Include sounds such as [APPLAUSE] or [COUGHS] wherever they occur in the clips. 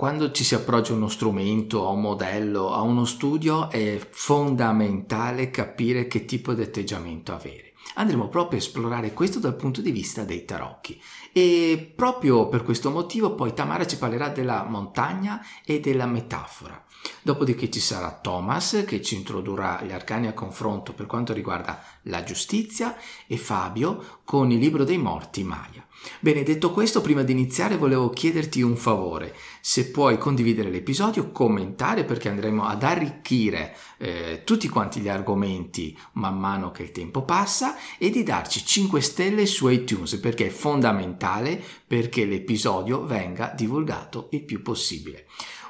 quando ci si approccia a uno strumento, a un modello, a uno studio, è fondamentale capire che tipo di atteggiamento avere. Andremo proprio a esplorare questo dal punto di vista dei tarocchi e proprio per questo motivo poi Tamara ci parlerà della montagna e della metafora. Dopodiché ci sarà Thomas che ci introdurrà gli arcani a confronto per quanto riguarda la giustizia e Fabio con il libro dei morti Maya. Bene, detto questo, prima di iniziare volevo chiederti un favore. Se puoi condividere l'episodio, commentare perché andremo ad arricchire eh, tutti quanti gli argomenti man mano che il tempo passa e di darci 5 stelle su iTunes perché è fondamentale perché l'episodio venga divulgato il più possibile.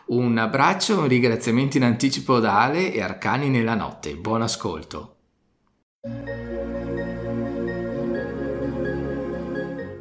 Un abbraccio, un ringraziamento in anticipo da Ale e Arcani nella notte. Buon ascolto.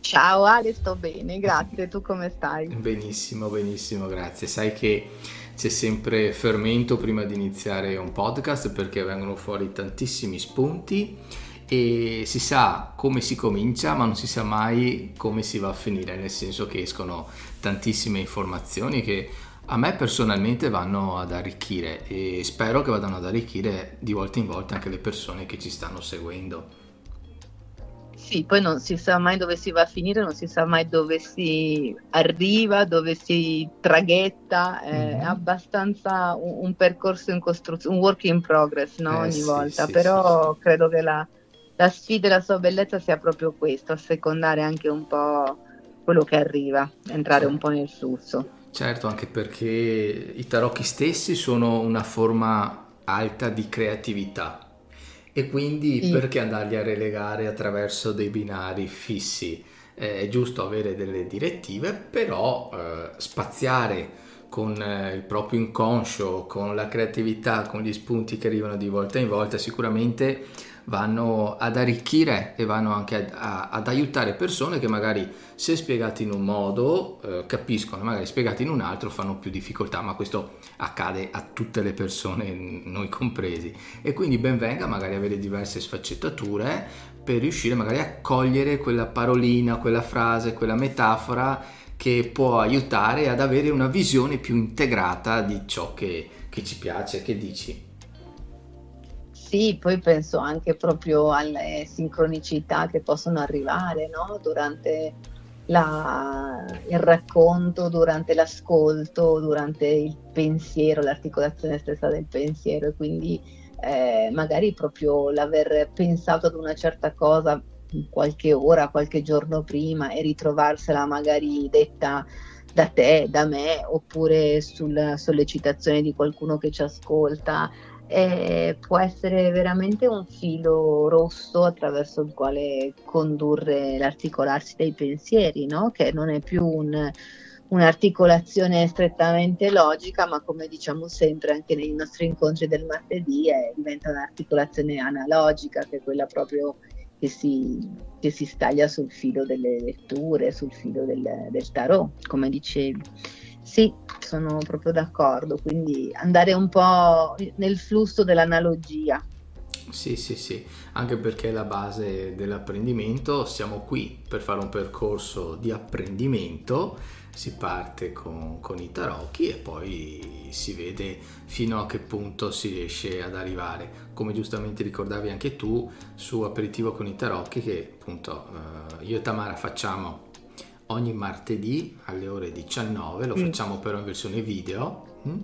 Ciao Ale, sto bene, grazie, tu come stai? Benissimo, benissimo, grazie. Sai che c'è sempre fermento prima di iniziare un podcast perché vengono fuori tantissimi spunti e si sa come si comincia ma non si sa mai come si va a finire, nel senso che escono tantissime informazioni che a me personalmente vanno ad arricchire e spero che vadano ad arricchire di volta in volta anche le persone che ci stanno seguendo. Sì, poi non si sa mai dove si va a finire, non si sa mai dove si arriva, dove si traghetta, è mm-hmm. abbastanza un, un, percorso in costruzione, un work in progress no? eh, ogni sì, volta, sì, però sì, credo che la, la sfida e la sua bellezza sia proprio questo, assecondare anche un po' quello che arriva, entrare un po' nel flusso. Certo, anche perché i tarocchi stessi sono una forma alta di creatività e quindi sì. perché andarli a relegare attraverso dei binari fissi? Eh, è giusto avere delle direttive, però eh, spaziare con eh, il proprio inconscio, con la creatività, con gli spunti che arrivano di volta in volta, sicuramente vanno ad arricchire e vanno anche ad, a, ad aiutare persone che magari se spiegati in un modo eh, capiscono, magari spiegati in un altro fanno più difficoltà, ma questo accade a tutte le persone, noi compresi. E quindi ben venga magari avere diverse sfaccettature per riuscire magari a cogliere quella parolina, quella frase, quella metafora che può aiutare ad avere una visione più integrata di ciò che, che ci piace, che dici. Sì, poi penso anche proprio alle sincronicità che possono arrivare no? durante la, il racconto, durante l'ascolto, durante il pensiero, l'articolazione stessa del pensiero e quindi eh, magari proprio l'aver pensato ad una certa cosa qualche ora, qualche giorno prima e ritrovarsela magari detta da te, da me, oppure sulla sollecitazione di qualcuno che ci ascolta, eh, può essere veramente un filo rosso attraverso il quale condurre l'articolarsi dei pensieri, no? che non è più un, un'articolazione strettamente logica, ma come diciamo sempre anche nei nostri incontri del martedì, è, diventa un'articolazione analogica, che è quella proprio che si, che si staglia sul filo delle letture, sul filo del, del tarot, come dicevi. Sì, sono proprio d'accordo, quindi andare un po' nel flusso dell'analogia. Sì, sì, sì, anche perché è la base dell'apprendimento, siamo qui per fare un percorso di apprendimento, si parte con, con i tarocchi e poi si vede fino a che punto si riesce ad arrivare. Come giustamente ricordavi anche tu su Aperitivo con i tarocchi che appunto eh, io e Tamara facciamo ogni martedì alle ore 19, lo mm. facciamo però in versione video, mm?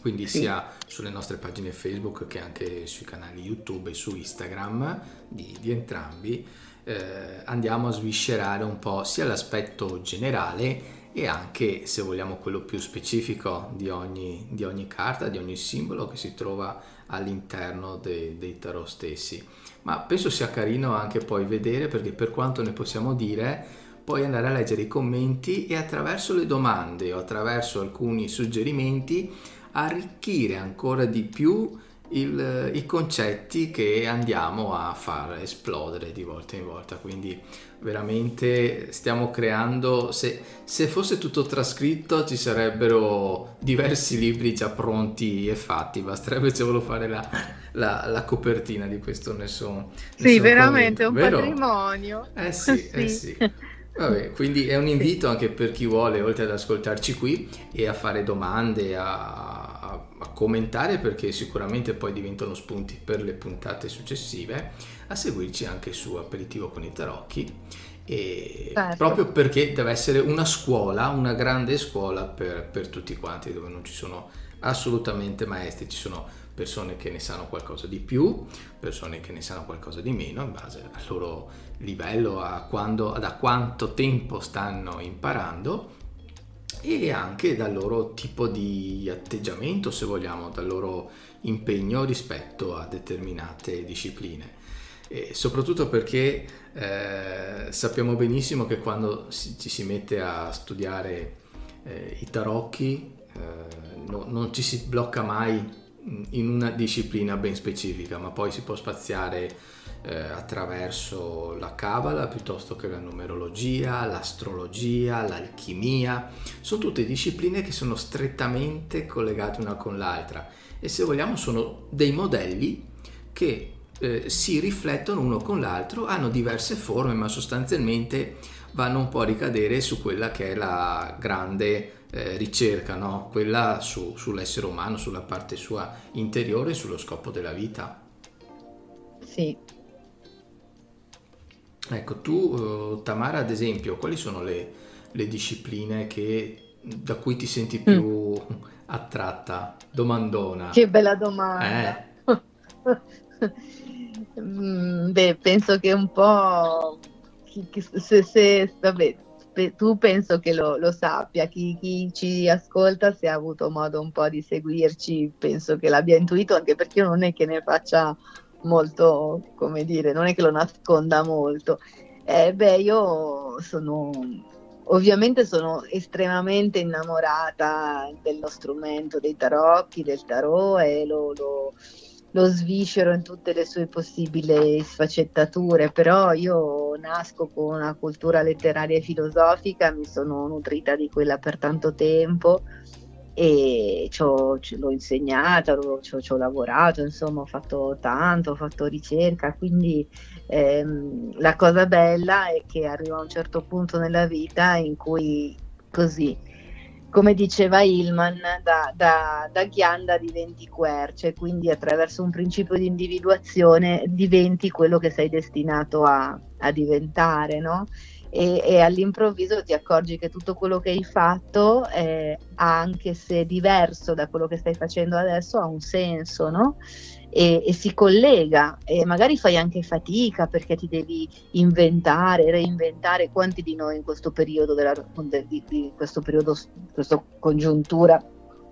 quindi sì. sia sulle nostre pagine Facebook che anche sui canali YouTube e su Instagram di, di entrambi. Eh, andiamo a sviscerare un po' sia l'aspetto generale e anche se vogliamo quello più specifico di ogni, di ogni carta, di ogni simbolo che si trova all'interno de, dei tarot stessi. Ma penso sia carino anche poi vedere perché per quanto ne possiamo dire puoi andare a leggere i commenti e attraverso le domande o attraverso alcuni suggerimenti arricchire ancora di più il, i concetti che andiamo a far esplodere di volta in volta. Quindi veramente stiamo creando, se, se fosse tutto trascritto ci sarebbero diversi libri già pronti e fatti, basterebbe [LAUGHS] solo fare la, la, la copertina di questo ne sono. Sì, veramente, è un Vero? patrimonio. Eh sì, [LAUGHS] sì. eh sì. Vabbè, quindi è un invito anche per chi vuole, oltre ad ascoltarci qui, e a fare domande, a, a, commentare perché sicuramente poi diventano spunti per le puntate successive, a seguirci anche su Aperitivo con i Tarocchi. E certo. proprio perché deve essere una scuola, una grande scuola per, per tutti quanti, dove non ci sono assolutamente maestri, ci sono persone che ne sanno qualcosa di più, persone che ne sanno qualcosa di meno in base al loro livello, a quando, da quanto tempo stanno imparando e anche dal loro tipo di atteggiamento, se vogliamo, dal loro impegno rispetto a determinate discipline. E soprattutto perché eh, sappiamo benissimo che quando si, ci si mette a studiare eh, i tarocchi eh, no, non ci si blocca mai in una disciplina ben specifica, ma poi si può spaziare eh, attraverso la Kabbalah piuttosto che la numerologia, l'astrologia, l'alchimia. Sono tutte discipline che sono strettamente collegate una con l'altra e se vogliamo sono dei modelli che eh, si riflettono uno con l'altro, hanno diverse forme, ma sostanzialmente vanno un po' a ricadere su quella che è la grande eh, ricerca, no? quella su, sull'essere umano, sulla parte sua interiore, sullo scopo della vita. Sì, Ecco, tu uh, Tamara ad esempio, quali sono le, le discipline che, da cui ti senti mm. più mm. attratta? Domandona. Che bella domanda. Eh. [LAUGHS] mm, beh, penso che un po'... Se, se, vabbè, tu penso che lo, lo sappia, chi, chi, ci ascolta se ha avuto modo un po' di seguirci, penso che l'abbia intuito, anche perché io non è che ne faccia molto, come dire, non è che lo nasconda molto. Eh, beh, io sono, ovviamente sono estremamente innamorata dello strumento dei tarocchi, del tarot e lo, lo, lo sviscero in tutte le sue possibili sfaccettature, però io nasco con una cultura letteraria e filosofica, mi sono nutrita di quella per tanto tempo e l'ho insegnata, ci ho lavorato, insomma ho fatto tanto, ho fatto ricerca, quindi ehm, la cosa bella è che arriva un certo punto nella vita in cui così, come diceva Hillman, da, da, da ghianda diventi querce, quindi attraverso un principio di individuazione diventi quello che sei destinato a, a diventare, no? E, e, all'improvviso ti accorgi che tutto quello che hai fatto, eh, anche se diverso da quello che stai facendo adesso, ha un senso, no? E, e, si collega e magari fai anche fatica perché ti devi inventare, reinventare. Quanti di noi in questo periodo, della, di, di questo periodo, questa congiuntura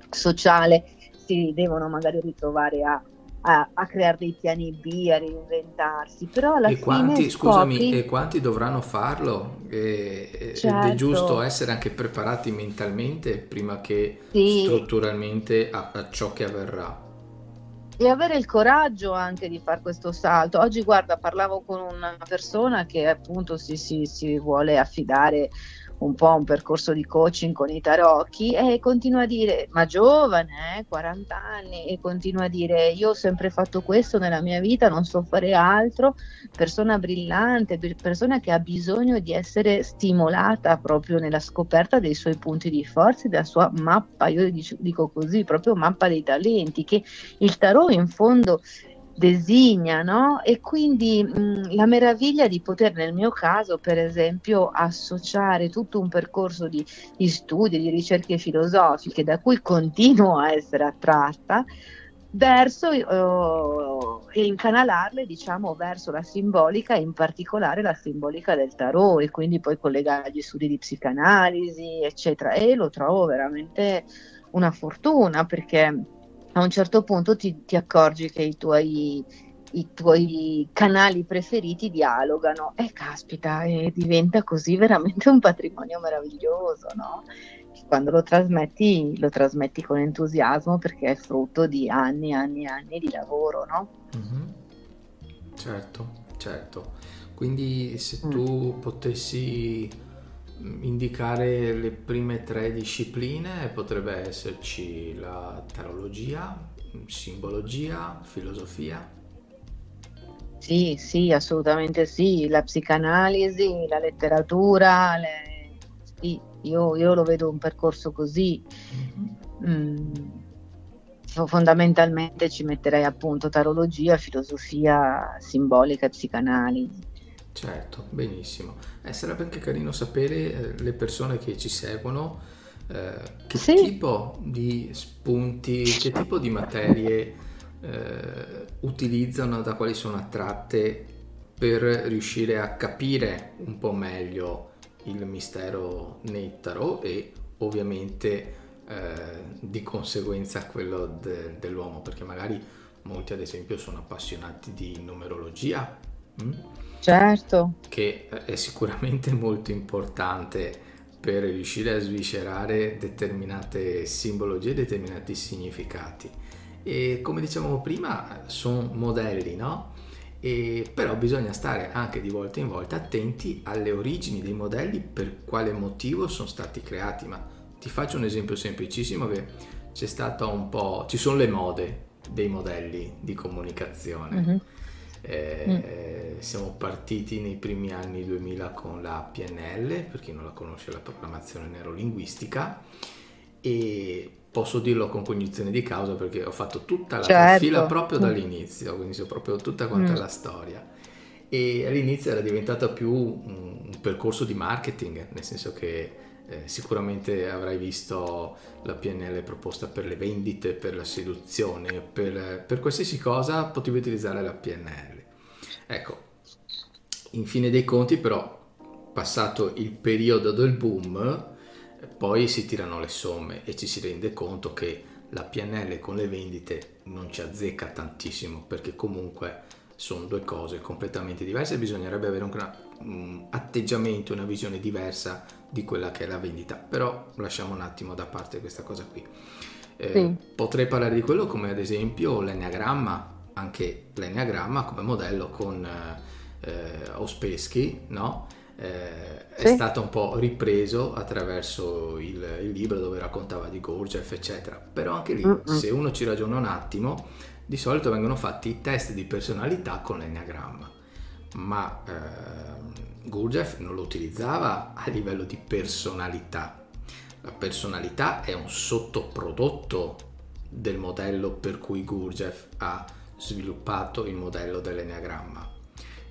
sociale si devono magari ritrovare a a, a, creare dei piani B, a reinventarsi, però alla e fine quanti, scusami, scopri... e quanti dovranno farlo? E, certo. Ed è certo. giusto essere anche preparati mentalmente prima che sì. strutturalmente a, a ciò che avverrà e avere il coraggio anche di fare questo salto. Oggi, guarda, parlavo con una persona che appunto si, si, si vuole affidare un po' un percorso di coaching con i tarocchi e continua a dire, ma giovane, eh, 40 anni, e continua a dire, io ho sempre fatto questo nella mia vita, non so fare altro, persona brillante, persona che ha bisogno di essere stimolata proprio nella scoperta dei suoi punti di forza, della sua mappa, io dico così, proprio mappa dei talenti, che il tarot in fondo designa, no? E quindi mh, la meraviglia di poter, nel mio caso, per esempio, associare tutto un percorso di, di studi, di ricerche filosofiche da cui continuo a essere attratta verso uh, e incanalarle diciamo verso la simbolica in particolare la simbolica del tarot e quindi poi collegare agli studi di psicanalisi eccetera e lo trovo veramente una fortuna perché a un certo punto ti, ti accorgi che i tuoi i tuoi canali preferiti dialogano e caspita, e diventa così veramente un patrimonio meraviglioso, no? Quando lo trasmetti, lo trasmetti con entusiasmo perché è frutto di anni e anni e anni di lavoro, no? Mm-hmm. Certo, certo. Quindi se mm. tu potessi indicare le prime tre discipline, potrebbe esserci la tarologia, simbologia, filosofia sì, sì, assolutamente sì, la psicanalisi, la letteratura, le... sì, io, io, lo vedo un percorso così. Mm-hmm. Mm. Fondamentalmente ci metterei appunto tarologia, filosofia simbolica e psicanalisi. Certo, benissimo. Eh, sarebbe anche carino sapere eh, le persone che ci seguono eh, che sì. tipo di spunti, che tipo di materie eh, utilizzano, da quali sono attratte per riuscire a capire un po' meglio il mistero Nettaro e ovviamente eh, di conseguenza quello de- dell'uomo, perché magari molti ad esempio sono appassionati di numerologia. Hm? Certo. Che è sicuramente molto importante per riuscire a sviscerare determinate simbologie, determinati significati e come dicevamo prima sono modelli, no? E però bisogna stare anche di volta in volta attenti alle origini dei modelli per quale motivo sono stati creati. Ma ti faccio un esempio semplicissimo che c'è stata un po'... ci sono le mode dei modelli di comunicazione. Mm-hmm. Eh, mm. Siamo partiti nei primi anni 2000 con la PNL, per chi non la conosce la programmazione neurolinguistica, e posso dirlo con cognizione di causa perché ho fatto tutta la certo. fila proprio mm. dall'inizio, quindi so proprio tutta quanta mm. la storia. E all'inizio era diventato più un, un percorso di marketing, nel senso che eh, sicuramente avrai visto la PNL proposta per le vendite, per la seduzione, per, per qualsiasi cosa potevi utilizzare la PNL. Ecco, in fine dei conti però, passato il periodo del boom, poi si tirano le somme e ci si rende conto che la PNL con le vendite non ci azzecca tantissimo perché comunque sono due cose completamente diverse bisognerebbe avere un, un atteggiamento, una visione diversa di quella che è la vendita. Però lasciamo un attimo da parte questa cosa qui. Eh, sì. Potrei parlare di quello come ad esempio l'enneagramma, anche l'enneagramma come modello con eh, Ospeschi, no? eh, sì. è stato un po' ripreso attraverso il, il, libro dove raccontava di Gurdjieff, eccetera. Però anche lì, Mm-mm. se uno ci ragiona un attimo, di solito vengono fatti i test di personalità con l'enneagramma. Ma eh, Gurdjieff non lo utilizzava a livello di personalità. La personalità è un sottoprodotto del modello per cui Gurdjieff ha sviluppato il modello dell'enneagramma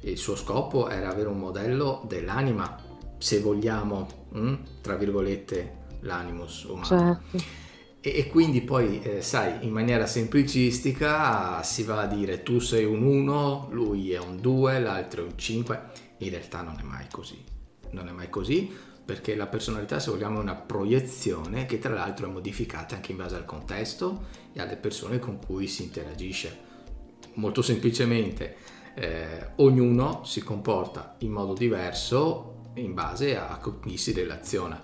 il suo scopo era avere un modello dell'anima, se vogliamo, mh, mm, tra virgolette, l'animus umano. Certo. E, e, quindi poi, eh, sai, in maniera semplicistica si va a dire tu sei un 1, lui è un 2, l'altro è un 5. In realtà non è mai così. Non è mai così perché la personalità, se vogliamo, è una proiezione che tra l'altro è modificata anche in base al contesto e alle persone con cui si interagisce. Molto semplicemente, eh, ognuno si comporta in modo diverso in base a come si relaziona.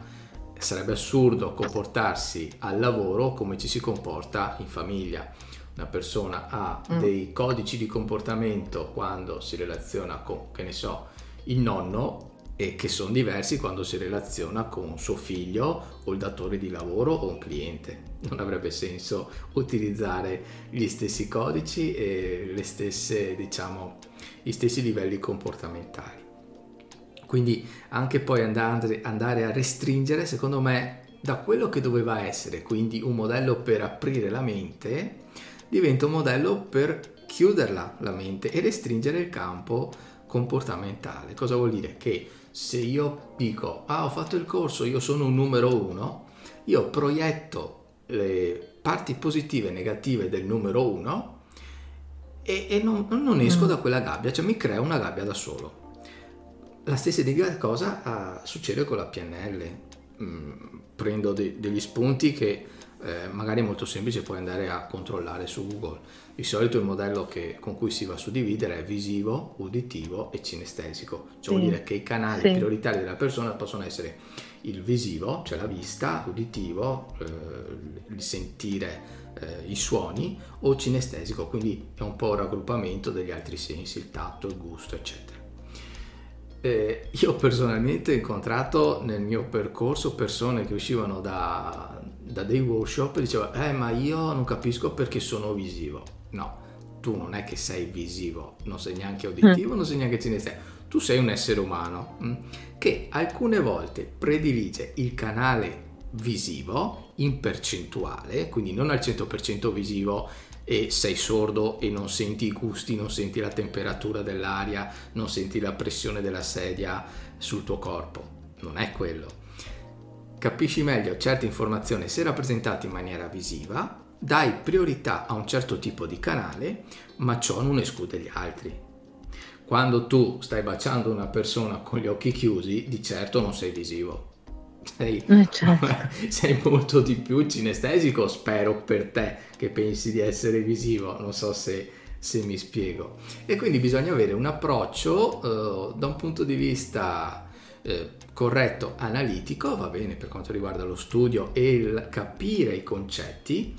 Sarebbe assurdo comportarsi al lavoro come ci si comporta in famiglia. Una persona ha mm. dei codici di comportamento quando si relaziona con, che ne so, il nonno e che sono diversi quando si relaziona con suo figlio o il datore di lavoro o un cliente. Non avrebbe senso utilizzare gli stessi codici e le stesse, diciamo, gli stessi livelli comportamentali. Quindi anche poi andare, andare a restringere, secondo me, da quello che doveva essere, quindi un modello per aprire la mente, diventa un modello per chiuderla la mente e restringere il campo comportamentale. Cosa vuol dire? Che se io dico, ah ho fatto il corso, io sono un numero uno, io proietto le parti positive e negative del numero uno e, e non, non, esco mm. da quella gabbia, cioè mi creo una gabbia da solo. La stessa identica cosa uh, succede con la PNL. Mm, prendo de- degli spunti che eh, magari è molto semplice, puoi andare a controllare su Google. Di solito il modello che, con cui si va a suddividere è visivo, uditivo e cinestesico. Cioè sì. vuol dire che i canali sì. prioritari della persona possono essere il visivo, cioè la vista, l'uditivo, eh, il sentire eh, i suoni, o cinestesico, quindi è un po' un raggruppamento degli altri sensi, il tatto, il gusto, eccetera. Eh, io personalmente ho incontrato nel mio percorso persone che uscivano da, da dei workshop e dicevano, eh ma io non capisco perché sono visivo. No, tu non è che sei visivo, non sei neanche uditivo, mm. non sei neanche cinestesico tu sei un essere umano mm, che alcune volte predilige il canale visivo in percentuale, quindi non al 100% visivo e sei sordo e non senti i gusti, non senti la temperatura dell'aria, non senti la pressione della sedia sul tuo corpo. Non è quello. Capisci meglio certe informazioni se rappresentate in maniera visiva, dai priorità a un certo tipo di canale, ma ciò non esclude gli altri. Quando tu stai baciando una persona con gli occhi chiusi, di certo non sei visivo. Sei, eh, certo. [LAUGHS] sei molto di più cinestesico, spero per te che pensi di essere visivo, non so se, se mi spiego. E quindi bisogna avere un approccio uh, da un punto di vista eh, corretto, analitico, va bene per quanto riguarda lo studio e il capire i concetti,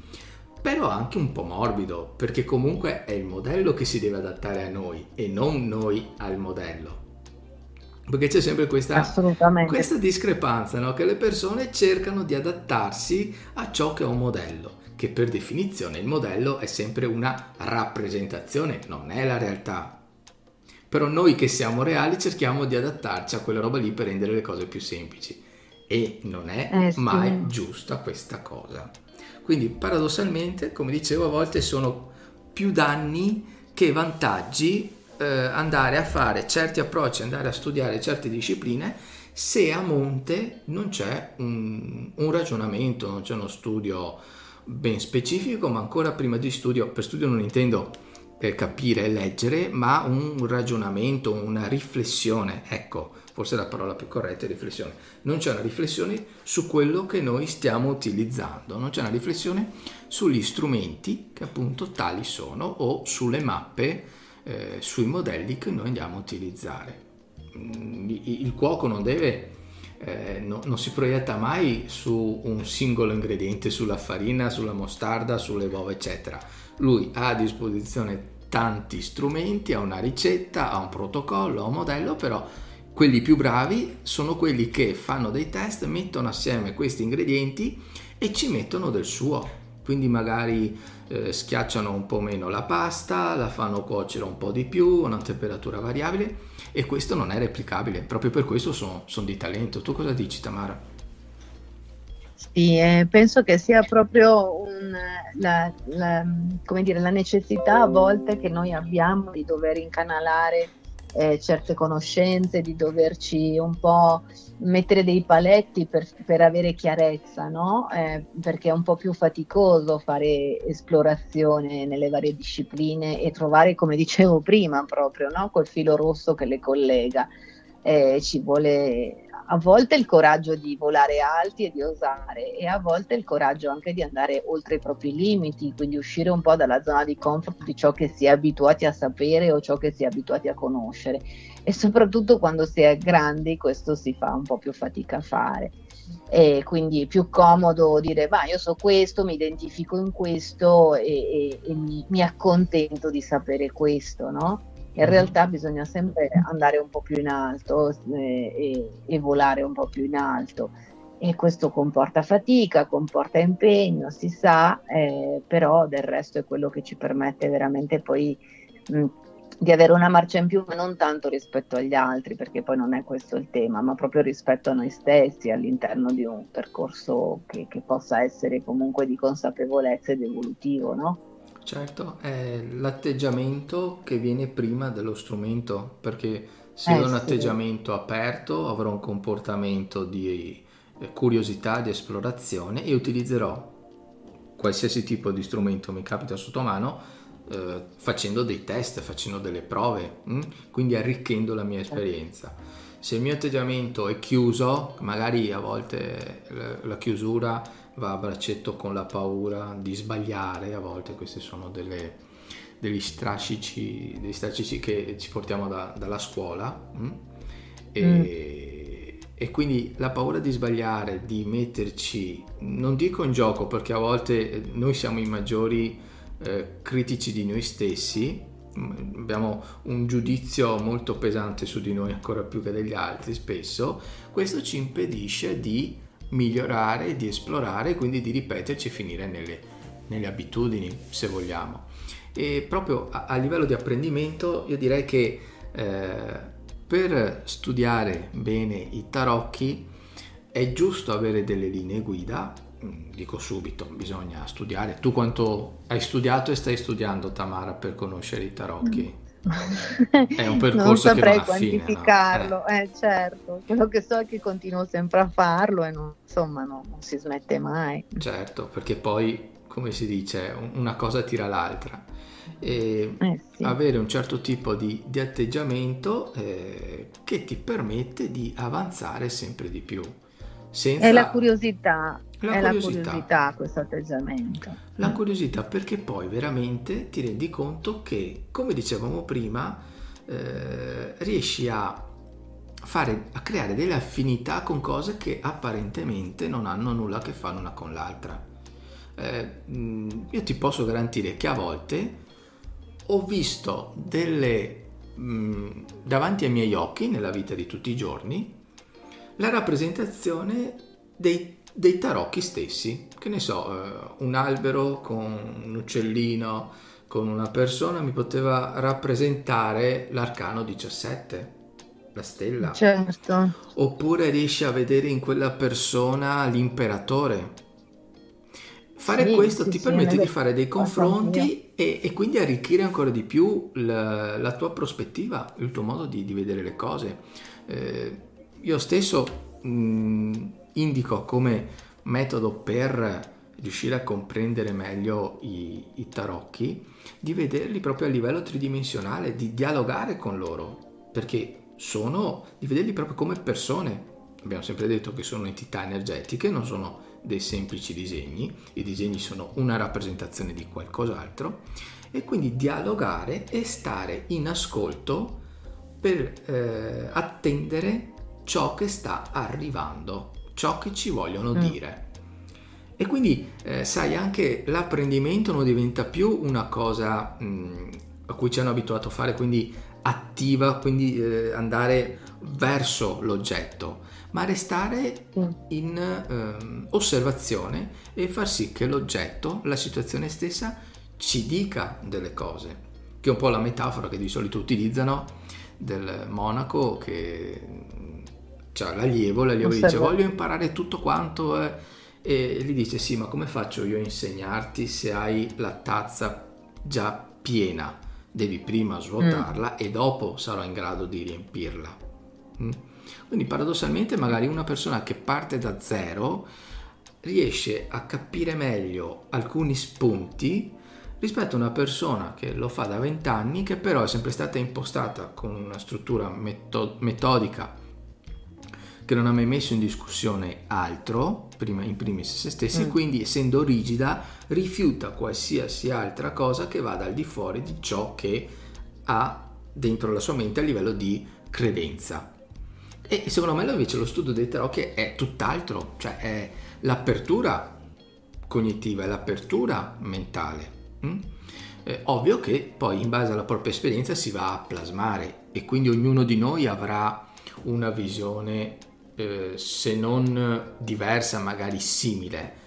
però anche un po' morbido, perché comunque è il modello che si deve adattare a noi e non noi al modello. Perché c'è sempre questa, questa discrepanza, no? che le persone cercano di adattarsi a ciò che è un modello, che per definizione il modello è sempre una rappresentazione, non è la realtà. Però noi che siamo reali cerchiamo di adattarci a quella roba lì per rendere le cose più semplici. E non è eh, sì. mai giusta questa cosa. Quindi paradossalmente, come dicevo, a volte sono più danni che vantaggi eh, andare a fare certi approcci, andare a studiare certe discipline se a monte non c'è un, un ragionamento, non c'è uno studio ben specifico, ma ancora prima di studio, per studio non intendo eh, capire e leggere, ma un ragionamento, una riflessione, ecco, forse la parola più corretta è riflessione, non c'è una riflessione su quello che noi stiamo utilizzando, non c'è una riflessione sugli strumenti che appunto tali sono o sulle mappe, eh, sui modelli che noi andiamo a utilizzare. Mm, il cuoco non deve eh, no, non si proietta mai su un singolo ingrediente, sulla farina, sulla mostarda, sulle uova, eccetera. Lui ha a disposizione tanti strumenti, ha una ricetta, ha un protocollo, ha un modello, però quelli più bravi sono quelli che fanno dei test, mettono assieme questi ingredienti e ci mettono del suo. Quindi magari eh, schiacciano un po' meno la pasta, la fanno cuocere un po' di più a una temperatura variabile e questo non è replicabile. Proprio per questo sono, sono di talento. Tu cosa dici Tamara? Sì, eh, penso che sia proprio un, la, la, dire, la necessità a volte che noi abbiamo di dover incanalare eh, certe conoscenze, di doverci un po' mettere dei paletti per, per avere chiarezza, no? eh, perché è un po' più faticoso fare esplorazione nelle varie discipline e trovare, come dicevo prima, proprio no? quel filo rosso che le collega. Eh, ci vuole a volte il coraggio di volare alti e di osare e a volte il coraggio anche di andare oltre i propri limiti, quindi uscire un po' dalla zona di comfort di ciò che si è abituati a sapere o ciò che si è abituati a conoscere e soprattutto quando si è grandi questo si fa un po' più fatica a fare. E quindi è più comodo dire ma io so questo, mi identifico in questo e, e, e mi, mi accontento di sapere questo, no? In realtà bisogna sempre andare un po' più in alto eh, e, e, volare un po' più in alto e questo comporta fatica, comporta impegno, si sa, eh, però del resto è quello che ci permette veramente poi mh, di avere una marcia in più, ma non tanto rispetto agli altri, perché poi non è questo il tema, ma proprio rispetto a noi stessi all'interno di un percorso che, che possa essere comunque di consapevolezza ed evolutivo, no? Certo, è l'atteggiamento che viene prima dello strumento, perché se eh, ho un sì. atteggiamento aperto avrò un comportamento di eh, curiosità, di esplorazione e utilizzerò qualsiasi tipo di strumento mi capita sotto mano eh, facendo dei test, facendo delle prove, mh? Mm? quindi arricchendo la mia esperienza. Se il mio atteggiamento è chiuso, magari a volte la chiusura va a braccetto con la paura di sbagliare, a volte questi sono delle, degli, strascici, degli strascici che ci portiamo da, dalla scuola. Mm? E, mm. e, quindi la paura di sbagliare, di metterci, non dico in gioco perché a volte noi siamo i maggiori eh, critici di noi stessi, abbiamo un giudizio molto pesante su di noi ancora più che degli altri spesso, questo ci impedisce di migliorare, di esplorare e quindi di ripeterci e finire nelle, nelle abitudini, se vogliamo. E proprio a, a, livello di apprendimento io direi che eh, per studiare bene i tarocchi è giusto avere delle linee guida, mm, dico subito, bisogna studiare. Tu quanto hai studiato e stai studiando, Tamara, per conoscere i tarocchi? È un [LAUGHS] percorso non saprei quantificarlo, no? eh. eh. certo. Quello che so è che continuo sempre a farlo e non, insomma no, non si smette mai. Certo, perché poi, come si dice, una cosa tira l'altra. E eh sì. avere un certo tipo di, di atteggiamento eh, che ti permette di avanzare sempre di più. Senza... È la curiosità, la è curiosità. la curiosità questo atteggiamento. La curiosità perché poi veramente ti rendi conto che, come dicevamo prima, eh, riesci a, fare, a creare delle affinità con cose che apparentemente non hanno nulla a che fare una con l'altra. Eh, io ti posso garantire che a volte ho visto delle mh, davanti ai miei occhi nella vita di tutti i giorni la rappresentazione dei, dei tarocchi stessi. Che ne so, eh, un albero con un uccellino, con una persona mi poteva rappresentare l'arcano 17, la stella. Certo. Oppure riesci a vedere in quella persona l'imperatore. Fare sì, questo sì, ti sì, permette di fare dei confronti e, e, quindi arricchire ancora di più la, la, tua prospettiva, il tuo modo di, di vedere le cose. Eh, io stesso mh, indico come metodo per riuscire a comprendere meglio i, i tarocchi, di vederli proprio a livello tridimensionale, di dialogare con loro, perché sono, di vederli proprio come persone. Abbiamo sempre detto che sono entità energetiche, non sono dei semplici disegni, i disegni sono una rappresentazione di qualcos'altro, e quindi dialogare e stare in ascolto per eh, attendere ciò che sta arrivando, ciò che ci vogliono mm. dire. E quindi, eh, sai, anche l'apprendimento non diventa più una cosa mh, mm, a cui ci hanno abituato a fare, quindi attiva, quindi eh, andare verso l'oggetto, ma restare mm. in eh, osservazione e far sì che l'oggetto, la situazione stessa, ci dica delle cose, che è un po' la metafora che di solito utilizzano del monaco che cioè l'allievo, l'allievo dice voglio imparare tutto quanto eh, e gli dice sì ma come faccio io a insegnarti se hai la tazza già piena devi prima svuotarla mm. e dopo sarò in grado di riempirla mm? quindi paradossalmente magari una persona che parte da zero riesce a capire meglio alcuni spunti rispetto a una persona che lo fa da vent'anni che però è sempre stata impostata con una struttura metodica che non ha mai messo in discussione altro, prima in primis se stessi, mm. quindi essendo rigida rifiuta qualsiasi altra cosa che vada al di fuori di ciò che ha dentro la sua mente a livello di credenza. E secondo me invece lo studio dei tarocchi è tutt'altro, cioè è l'apertura cognitiva, è l'apertura mentale. Mm? È ovvio che poi in base alla propria esperienza si va a plasmare e quindi ognuno di noi avrà una visione eh, se non diversa, magari simile,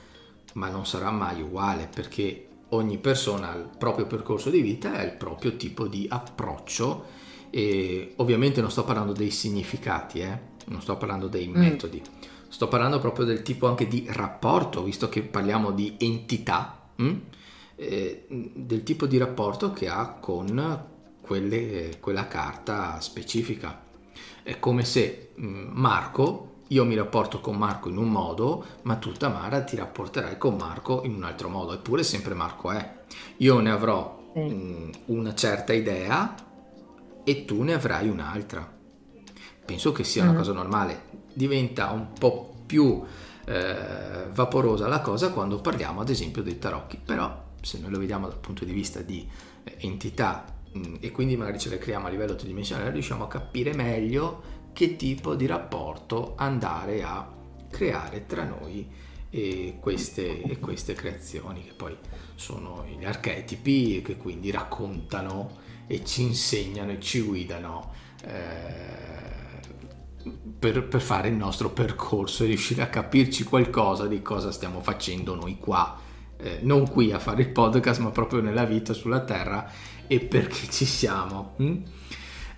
ma non sarà mai uguale perché ogni persona ha il proprio percorso di vita e ha il proprio tipo di approccio e ovviamente non sto parlando dei significati, eh? non sto parlando dei mm. metodi, sto parlando proprio del tipo anche di rapporto, visto che parliamo di entità, hm? eh, del tipo di rapporto che ha con quelle, quella carta specifica. È come se mm, Marco, io mi rapporto con Marco in un modo, ma tu Tamara ti rapporterai con Marco in un altro modo, eppure sempre Marco è. Io ne avrò mh, mm, una certa idea e tu ne avrai un'altra. Penso che sia una mm. cosa normale. Diventa un po' più eh, vaporosa la cosa quando parliamo ad esempio dei tarocchi, però se noi lo vediamo dal punto di vista di eh, entità e quindi magari ce le creiamo a livello tridimensionale, riusciamo a capire meglio che tipo di rapporto andare a creare tra noi e queste, e queste creazioni che poi sono gli archetipi che quindi raccontano e ci insegnano e ci guidano eh, per, per, fare il nostro percorso e riuscire a capirci qualcosa di cosa stiamo facendo noi qua, eh, non qui a fare il podcast ma proprio nella vita sulla terra e perché ci siamo. Hm?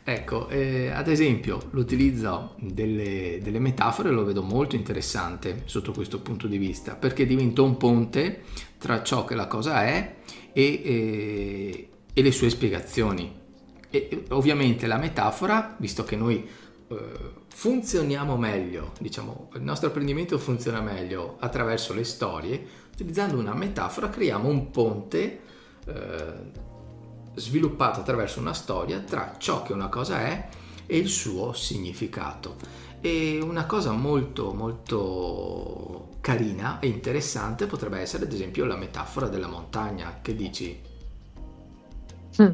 Ecco, eh, ad esempio l'utilizzo delle, delle, metafore lo vedo molto interessante sotto questo punto di vista, perché diventa un ponte tra ciò che la cosa è e, e, e le sue spiegazioni. E ovviamente la metafora, visto che noi eh, funzioniamo meglio, diciamo, il nostro apprendimento funziona meglio attraverso le storie, utilizzando una metafora creiamo un ponte eh, sviluppato attraverso una storia tra ciò che una cosa è e il suo significato. E una cosa molto molto carina e interessante potrebbe essere ad esempio la metafora della montagna. Che dici? Mm,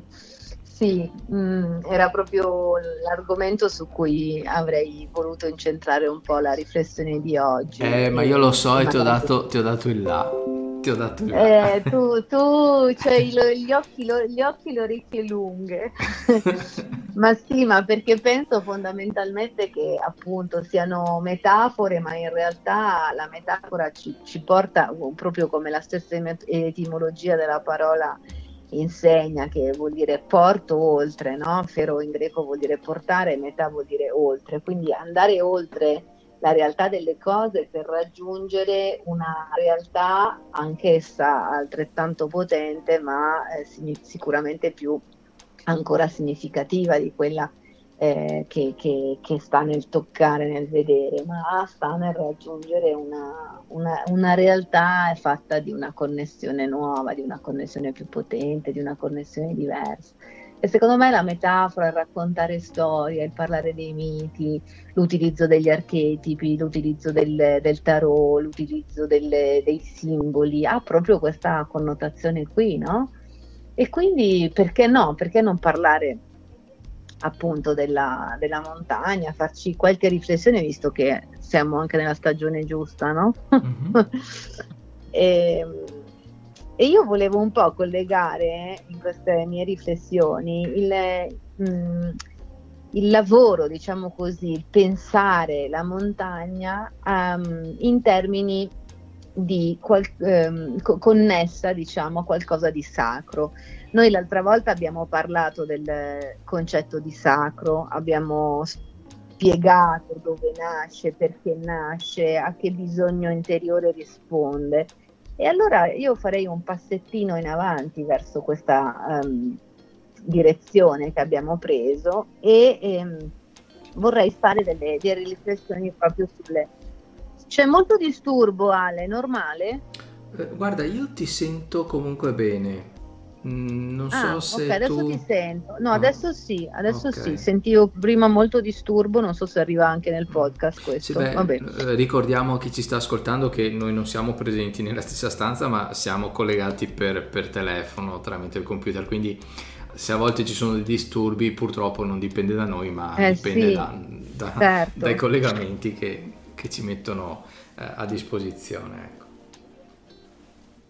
sì, mm, era proprio l'argomento su cui avrei voluto incentrare un po' la riflessione di oggi. Eh, ma io lo so e ti ho, dato, ti ho dato il là ti ho dato il eh, tu, tu cioè, gli, occhi, gli occhi, le orecchie lunghe. [LAUGHS] ma sì, ma perché penso fondamentalmente che appunto siano metafore, ma in realtà la metafora ci, ci porta proprio come la stessa etimologia della parola insegna che vuol dire porto oltre, no? Fero in greco vuol dire portare, metà vuol dire oltre, quindi andare oltre la realtà delle cose per raggiungere una realtà anch'essa altrettanto potente, ma eh, sicuramente più ancora significativa di quella eh, che, che, che, sta nel toccare, nel vedere, ma sta nel raggiungere una, una, una, realtà fatta di una connessione nuova, di una connessione più potente, di una connessione diversa. E secondo me la metafora, il raccontare storie, il parlare dei miti, l'utilizzo degli archetipi, l'utilizzo del, del tarot, l'utilizzo delle, dei simboli, ha proprio questa connotazione qui, no? E quindi perché no? Perché non parlare appunto della, della montagna, farci qualche riflessione visto che siamo anche nella stagione giusta, no? Mm-hmm. [LAUGHS] e, e io volevo un po' collegare in queste mie riflessioni il, mh, mm, il lavoro, diciamo così, il pensare la montagna um, in termini di qual- um, co- connessa, diciamo, a qualcosa di sacro. Noi l'altra volta abbiamo parlato del concetto di sacro, abbiamo spiegato dove nasce, perché nasce, a che bisogno interiore risponde e allora io farei un passettino in avanti verso questa um, direzione che abbiamo preso e um, vorrei fare delle, delle riflessioni proprio sulle... C'è molto disturbo, Ale, normale? Eh, guarda, io ti sento comunque bene. Mm, non ah, so se okay, adesso tu... ti sento. No, adesso sì, adesso okay. sì. Sentivo prima molto disturbo, non so se arriva anche nel podcast questo. Sì, beh, eh, ricordiamo a chi ci sta ascoltando che noi non siamo presenti nella stessa stanza, ma siamo collegati per, per telefono tramite il computer, quindi se a volte ci sono dei disturbi, purtroppo non dipende da noi, ma eh, dipende sì, da, da, certo. dai collegamenti che, che ci mettono eh, a disposizione. Ecco.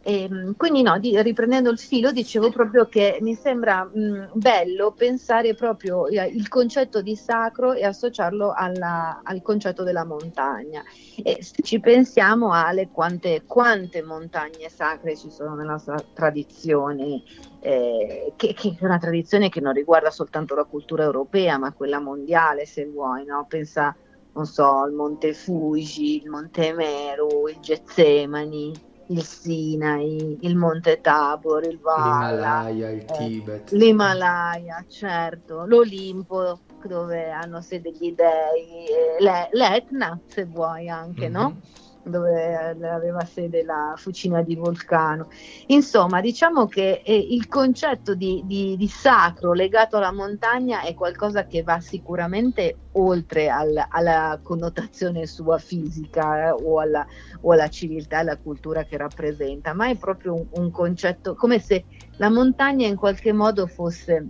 E, ehm, quindi no, di, riprendendo il filo, dicevo proprio che mi sembra mh, bello pensare proprio eh, il concetto di sacro e associarlo alla, al concetto della montagna. E se ci pensiamo alle quante, quante montagne sacre ci sono nella nostra tradizione, eh, che, che, è una tradizione che non riguarda soltanto la cultura europea, ma quella mondiale, se vuoi, no? Pensa, non so, il Monte Fuji, il Monte Meru, il Getsemani il Sinai, il Monte Tabor, il Vala, l'Himalaya, il eh, Tibet. L'Himalaya, certo, l'Olimpo dove hanno sede gli dei, eh, l'Etna se vuoi anche, mm-hmm. no? Dove aveva sede la fucina di Vulcano. Insomma, diciamo che eh, il concetto di, di, di, sacro legato alla montagna è qualcosa che va sicuramente oltre al, alla connotazione sua fisica eh, o, alla, o, alla, civiltà e alla cultura che rappresenta, ma è proprio un, un concetto come se la montagna in qualche modo fosse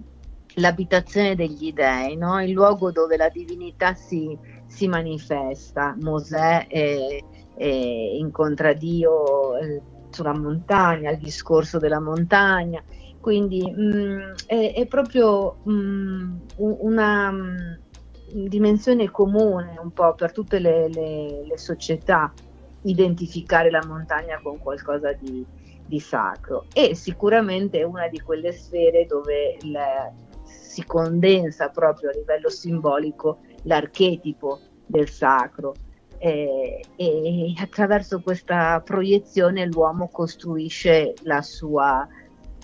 l'abitazione degli dei, no? il luogo dove la divinità si, si manifesta. Mosè è, eh, incontra Dio eh, sulla montagna, il discorso della montagna, quindi mh, mm, è, è, proprio mh, mm, una mm, dimensione comune un po' per tutte le, le, le, società identificare la montagna con qualcosa di, di sacro. E sicuramente è una di quelle sfere dove la, si condensa proprio a livello simbolico l'archetipo del sacro eh, e attraverso questa proiezione l'uomo costruisce la sua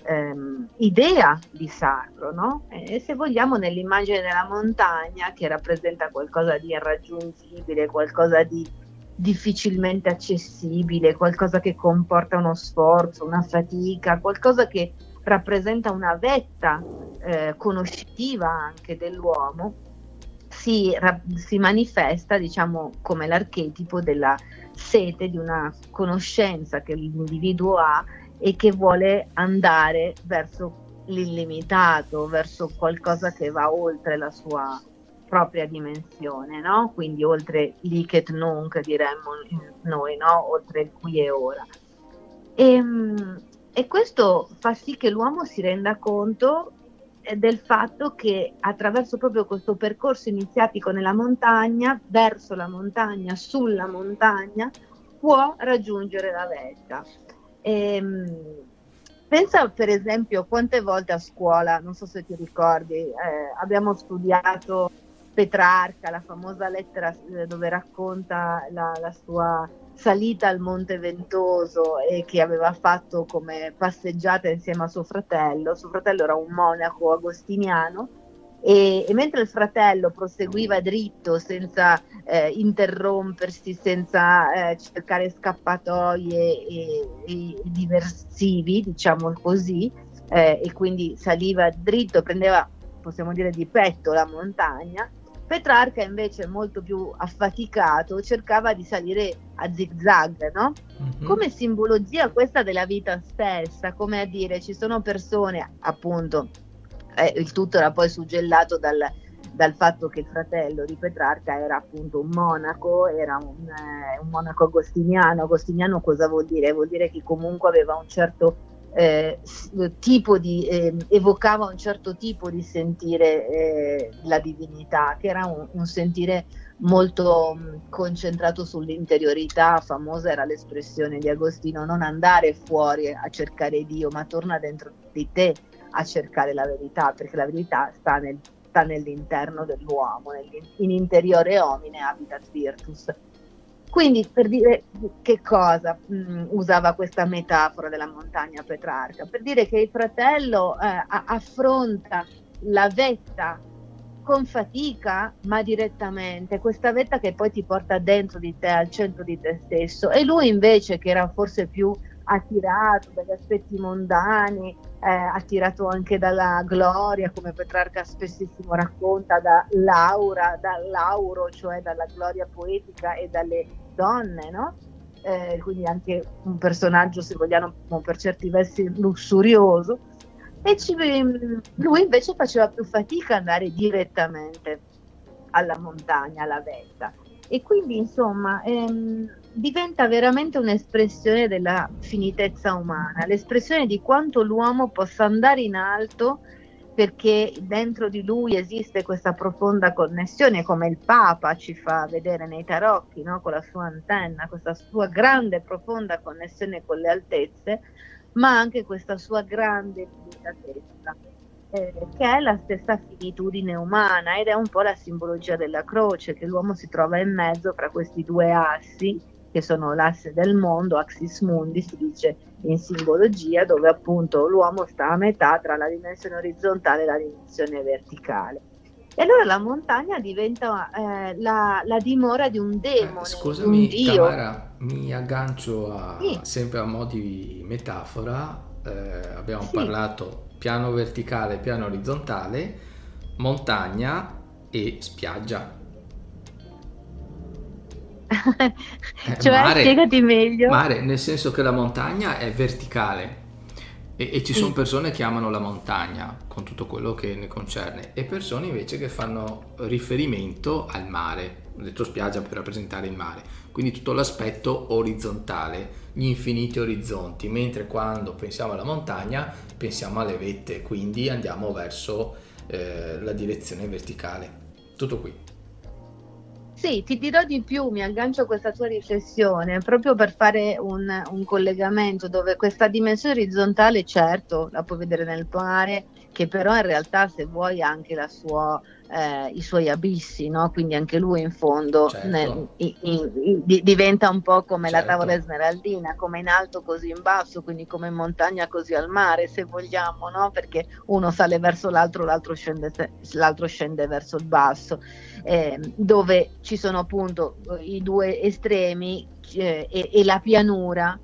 ehm, idea di sacro, no? E se vogliamo nell'immagine della montagna che rappresenta qualcosa di irraggiungibile, qualcosa di difficilmente accessibile, qualcosa che comporta uno sforzo, una fatica, qualcosa che rappresenta una vetta eh, conoscitiva anche dell'uomo, si, si manifesta diciamo, come l'archetipo della sete di una conoscenza che l'individuo ha e che vuole andare verso l'illimitato, verso qualcosa che va oltre la sua propria dimensione, no? quindi oltre l'icet nunc diremmo noi, no? oltre il qui e ora. E, ehm, e questo fa sì che l'uomo si renda conto del fatto che attraverso proprio questo percorso iniziatico nella montagna, verso la montagna, sulla montagna, può raggiungere la vetta. E, ehm, pensa per esempio quante volte a scuola, non so se ti ricordi, eh, abbiamo studiato Petrarca, la famosa lettera eh, dove racconta la, la sua salita al Monte Ventoso e che aveva fatto come passeggiata insieme a suo fratello. Suo fratello era un monaco agostiniano e, e mentre il fratello proseguiva dritto senza eh, interrompersi, senza eh, cercare scappatoie e, e, diversivi, diciamo così, eh, e quindi saliva dritto, prendeva, possiamo dire, di petto la montagna, Petrarca invece molto più affaticato cercava di salire a zigzag, no? Mm-hmm. Come simbologia questa della vita stessa, come a dire ci sono persone, appunto, eh, il tutto era poi suggellato dal, dal, fatto che il fratello di Petrarca era appunto un monaco, era un, eh, un monaco agostiniano. Agostiniano cosa vuol dire? Vuol dire che comunque aveva un certo eh, tipo di, eh, evocava un certo tipo di sentire eh, la divinità, che era un, un sentire molto mh, concentrato sull'interiorità, famosa era l'espressione di Agostino, non andare fuori a cercare Dio, ma torna dentro di te a cercare la verità, perché la verità sta, nel, sta nell'interno dell'uomo, in interiore homine habitat virtus. Quindi per dire che cosa mh, mm, usava questa metafora della montagna Petrarca? Per dire che il fratello eh, affronta la vetta con fatica, ma direttamente, questa vetta che poi ti porta dentro di te, al centro di te stesso. E lui invece, che era forse più attirato dagli aspetti mondani, eh, attirato anche dalla gloria, come Petrarca spessissimo racconta, da Laura, dall'auro, cioè dalla gloria poetica e dalle donne, no? Eh, quindi anche un personaggio, se vogliamo, per certi versi lussurioso. E ci, lui invece faceva più fatica ad andare direttamente alla montagna, alla vetta. E quindi, insomma, ehm, diventa veramente un'espressione della finitezza umana, l'espressione di quanto l'uomo possa andare in alto perché dentro di lui esiste questa profonda connessione, come il Papa ci fa vedere nei tarocchi, no? con la sua antenna, questa sua grande profonda connessione con le altezze, ma anche questa sua grande limitatezza, eh, che è la stessa finitudine umana ed è un po' la simbologia della croce, che l'uomo si trova in mezzo fra questi due assi che sono l'asse del mondo, axis mundi, si dice in simbologia, dove appunto l'uomo sta a metà tra la dimensione orizzontale e la dimensione verticale. E allora la montagna diventa eh, la, la, dimora di un demone. Eh, scusami, un dio. Tamara, mi aggancio a, sì. sempre a mo' di metafora. Eh, abbiamo sì. parlato piano verticale, piano orizzontale, montagna e spiaggia. Cioè, mare, spiegati meglio. Mare, nel senso che la montagna è verticale e, e ci sono persone che amano la montagna con tutto quello che ne concerne e persone invece che fanno riferimento al mare. Ho detto spiaggia per rappresentare il mare, quindi tutto l'aspetto orizzontale, gli infiniti orizzonti, mentre quando pensiamo alla montagna pensiamo alle vette, quindi andiamo verso eh, la direzione verticale. Tutto qui. Sì, ti dirò di più, mi aggancio a questa tua riflessione, proprio per fare un, un, collegamento dove questa dimensione orizzontale, certo, la puoi vedere nel mare, che però in realtà se vuoi ha anche sua, eh, i suoi abissi, no? quindi anche lui in fondo certo. nel, in, in, in, diventa un po' come certo. la tavola smeraldina, come in alto così in basso, quindi come in montagna così al mare, se vogliamo, no? perché uno sale verso l'altro, l'altro scende, l'altro scende verso il basso, eh, dove ci sono appunto i due estremi eh, e, e la pianura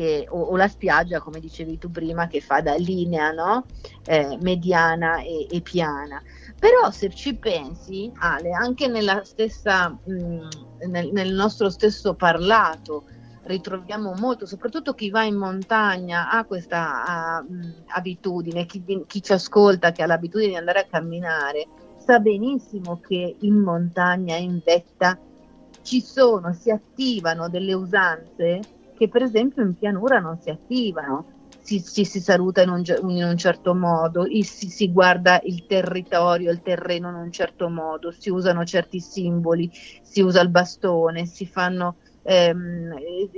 che, o, o, la spiaggia, come dicevi tu prima, che fa da linea no? eh, mediana e, e, piana. Però se ci pensi, Ale, anche nella stessa, mh, mm, nel, nel nostro stesso parlato, ritroviamo molto, soprattutto chi va in montagna ha questa uh, abitudine, chi, chi, ci ascolta che ha l'abitudine di andare a camminare, sa benissimo che in montagna, in vetta, ci sono, si attivano delle usanze che per esempio in pianura non si attivano. Ci si, si, saluta in un, in un certo modo, si, si, guarda il territorio, il terreno in un certo modo, si usano certi simboli, si usa il bastone, si fanno ehm,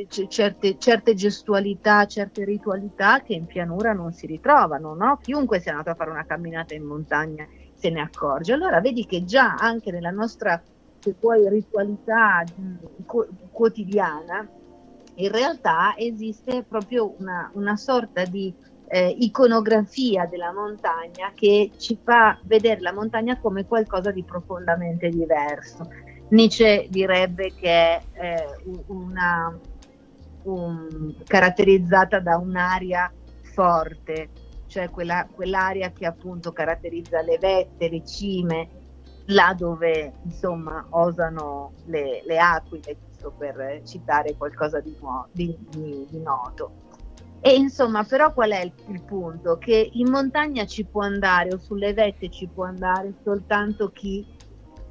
certe, certe, gestualità, certe ritualità che in pianura non si ritrovano. No? Chiunque sia andato a fare una camminata in montagna se ne accorge. Allora vedi che già anche nella nostra se vuoi, ritualità quotidiana in realtà esiste proprio una, una sorta di eh, iconografia della montagna che ci fa vedere la montagna come qualcosa di profondamente diverso. Nietzsche direbbe che è eh, una, un, caratterizzata da un'aria forte, cioè quella, quell'aria che appunto caratterizza le vette, le cime, là dove insomma osano le, le aquile, giusto per citare qualcosa di, nuovo, di, di, di noto. E insomma, però qual è il, il, punto? Che in montagna ci può andare o sulle vette ci può andare soltanto chi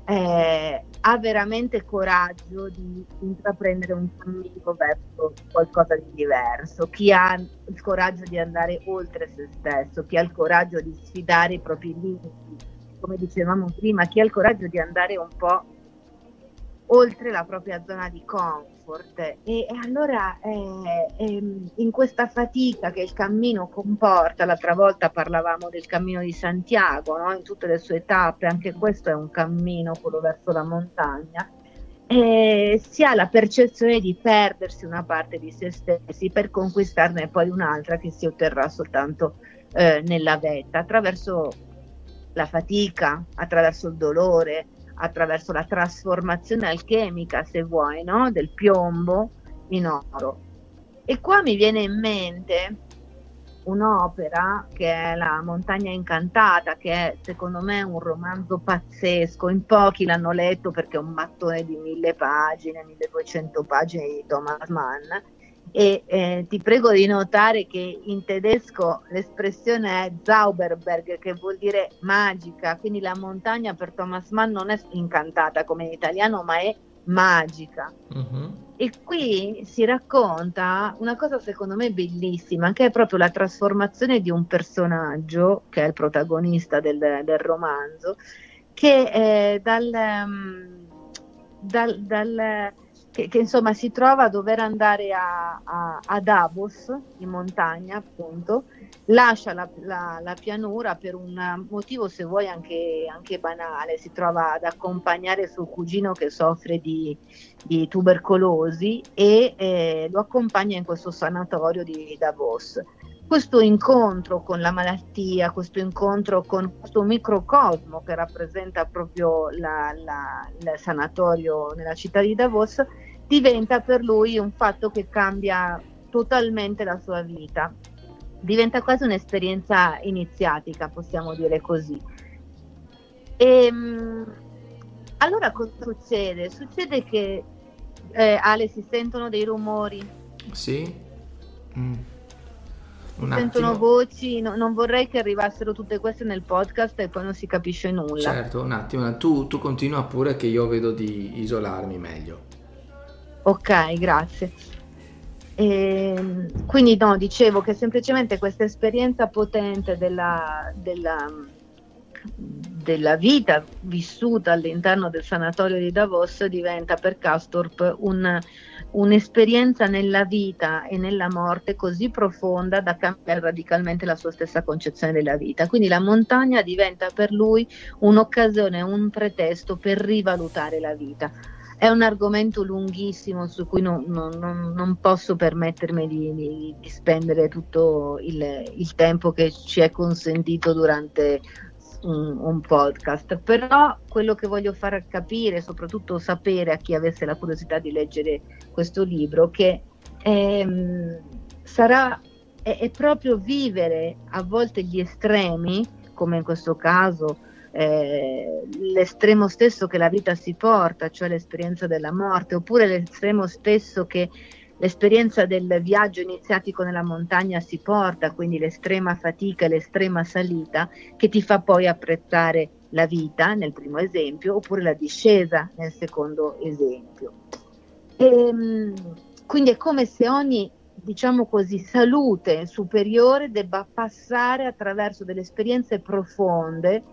eh, ha veramente coraggio di intraprendere un cammino verso qualcosa di diverso, chi ha il coraggio di andare oltre se stesso, chi ha il coraggio di sfidare i propri limiti, come dicevamo prima, chi ha il coraggio di andare un po' oltre la propria zona di comfort e, allora eh, eh, in questa fatica che il cammino comporta, l'altra volta parlavamo del cammino di Santiago, no? in tutte le sue tappe, anche questo è un cammino, quello verso la montagna, eh, si ha la percezione di perdersi una parte di se stessi per conquistarne poi un'altra che si otterrà soltanto eh, nella vetta, attraverso la fatica, attraverso il dolore, attraverso la trasformazione alchemica, se vuoi, no? del piombo in oro. E qua mi viene in mente un'opera che è La montagna incantata, che è secondo me un romanzo pazzesco, in pochi l'hanno letto perché è un mattone di mille pagine, 1200 pagine di Thomas Mann, e eh, ti prego di notare che in tedesco l'espressione è Zauberberg che vuol dire magica, quindi la montagna per Thomas Mann non è incantata come in italiano ma è magica. Uh-huh. E qui si racconta una cosa secondo me bellissima, che è proprio la trasformazione di un personaggio, che è il protagonista del, del romanzo, che eh, dal, um, dal, dal che, che, insomma si trova a dover andare a, a, a Davos in montagna appunto lascia la, la, la, pianura per un motivo se vuoi anche, anche, banale. Si trova ad accompagnare suo cugino che soffre di, di tubercolosi e eh, lo accompagna in questo sanatorio di Davos questo incontro con la malattia, questo incontro con questo microcosmo che rappresenta proprio la, la, il sanatorio nella città di Davos, diventa per lui un fatto che cambia totalmente la sua vita. Diventa quasi un'esperienza iniziatica, possiamo dire così. E, ehm, allora cosa succede? Succede che eh, Ale si sentono dei rumori. Sì. Mm. Un sentono attimo. voci, no, non vorrei che arrivassero tutte queste nel podcast e poi non si capisce nulla. Certo, un attimo, tu, tu continua pure che io vedo di isolarmi meglio. Ok, grazie. E, ehm, quindi no, dicevo che semplicemente questa esperienza potente della, della, della, vita vissuta all'interno del sanatorio di Davos diventa per Castorp un, un'esperienza nella vita e nella morte così profonda da cambiare radicalmente la sua stessa concezione della vita. Quindi la montagna diventa per lui un'occasione, un pretesto per rivalutare la vita è un argomento lunghissimo su cui non, non, non, posso permettermi di, di, di spendere tutto il, il, tempo che ci è consentito durante un, un, podcast, però quello che voglio far capire, soprattutto sapere a chi avesse la curiosità di leggere questo libro, che ehm, sarà è, è proprio vivere a volte gli estremi, come in questo caso eh, l'estremo stesso che la vita si porta, cioè l'esperienza della morte, oppure l'estremo stesso che l'esperienza del viaggio iniziatico nella montagna si porta, quindi l'estrema fatica e l'estrema salita, che ti fa poi apprezzare la vita nel primo esempio, oppure la discesa nel secondo esempio. E, ehm, quindi è come se ogni diciamo così, salute superiore debba passare attraverso delle esperienze profonde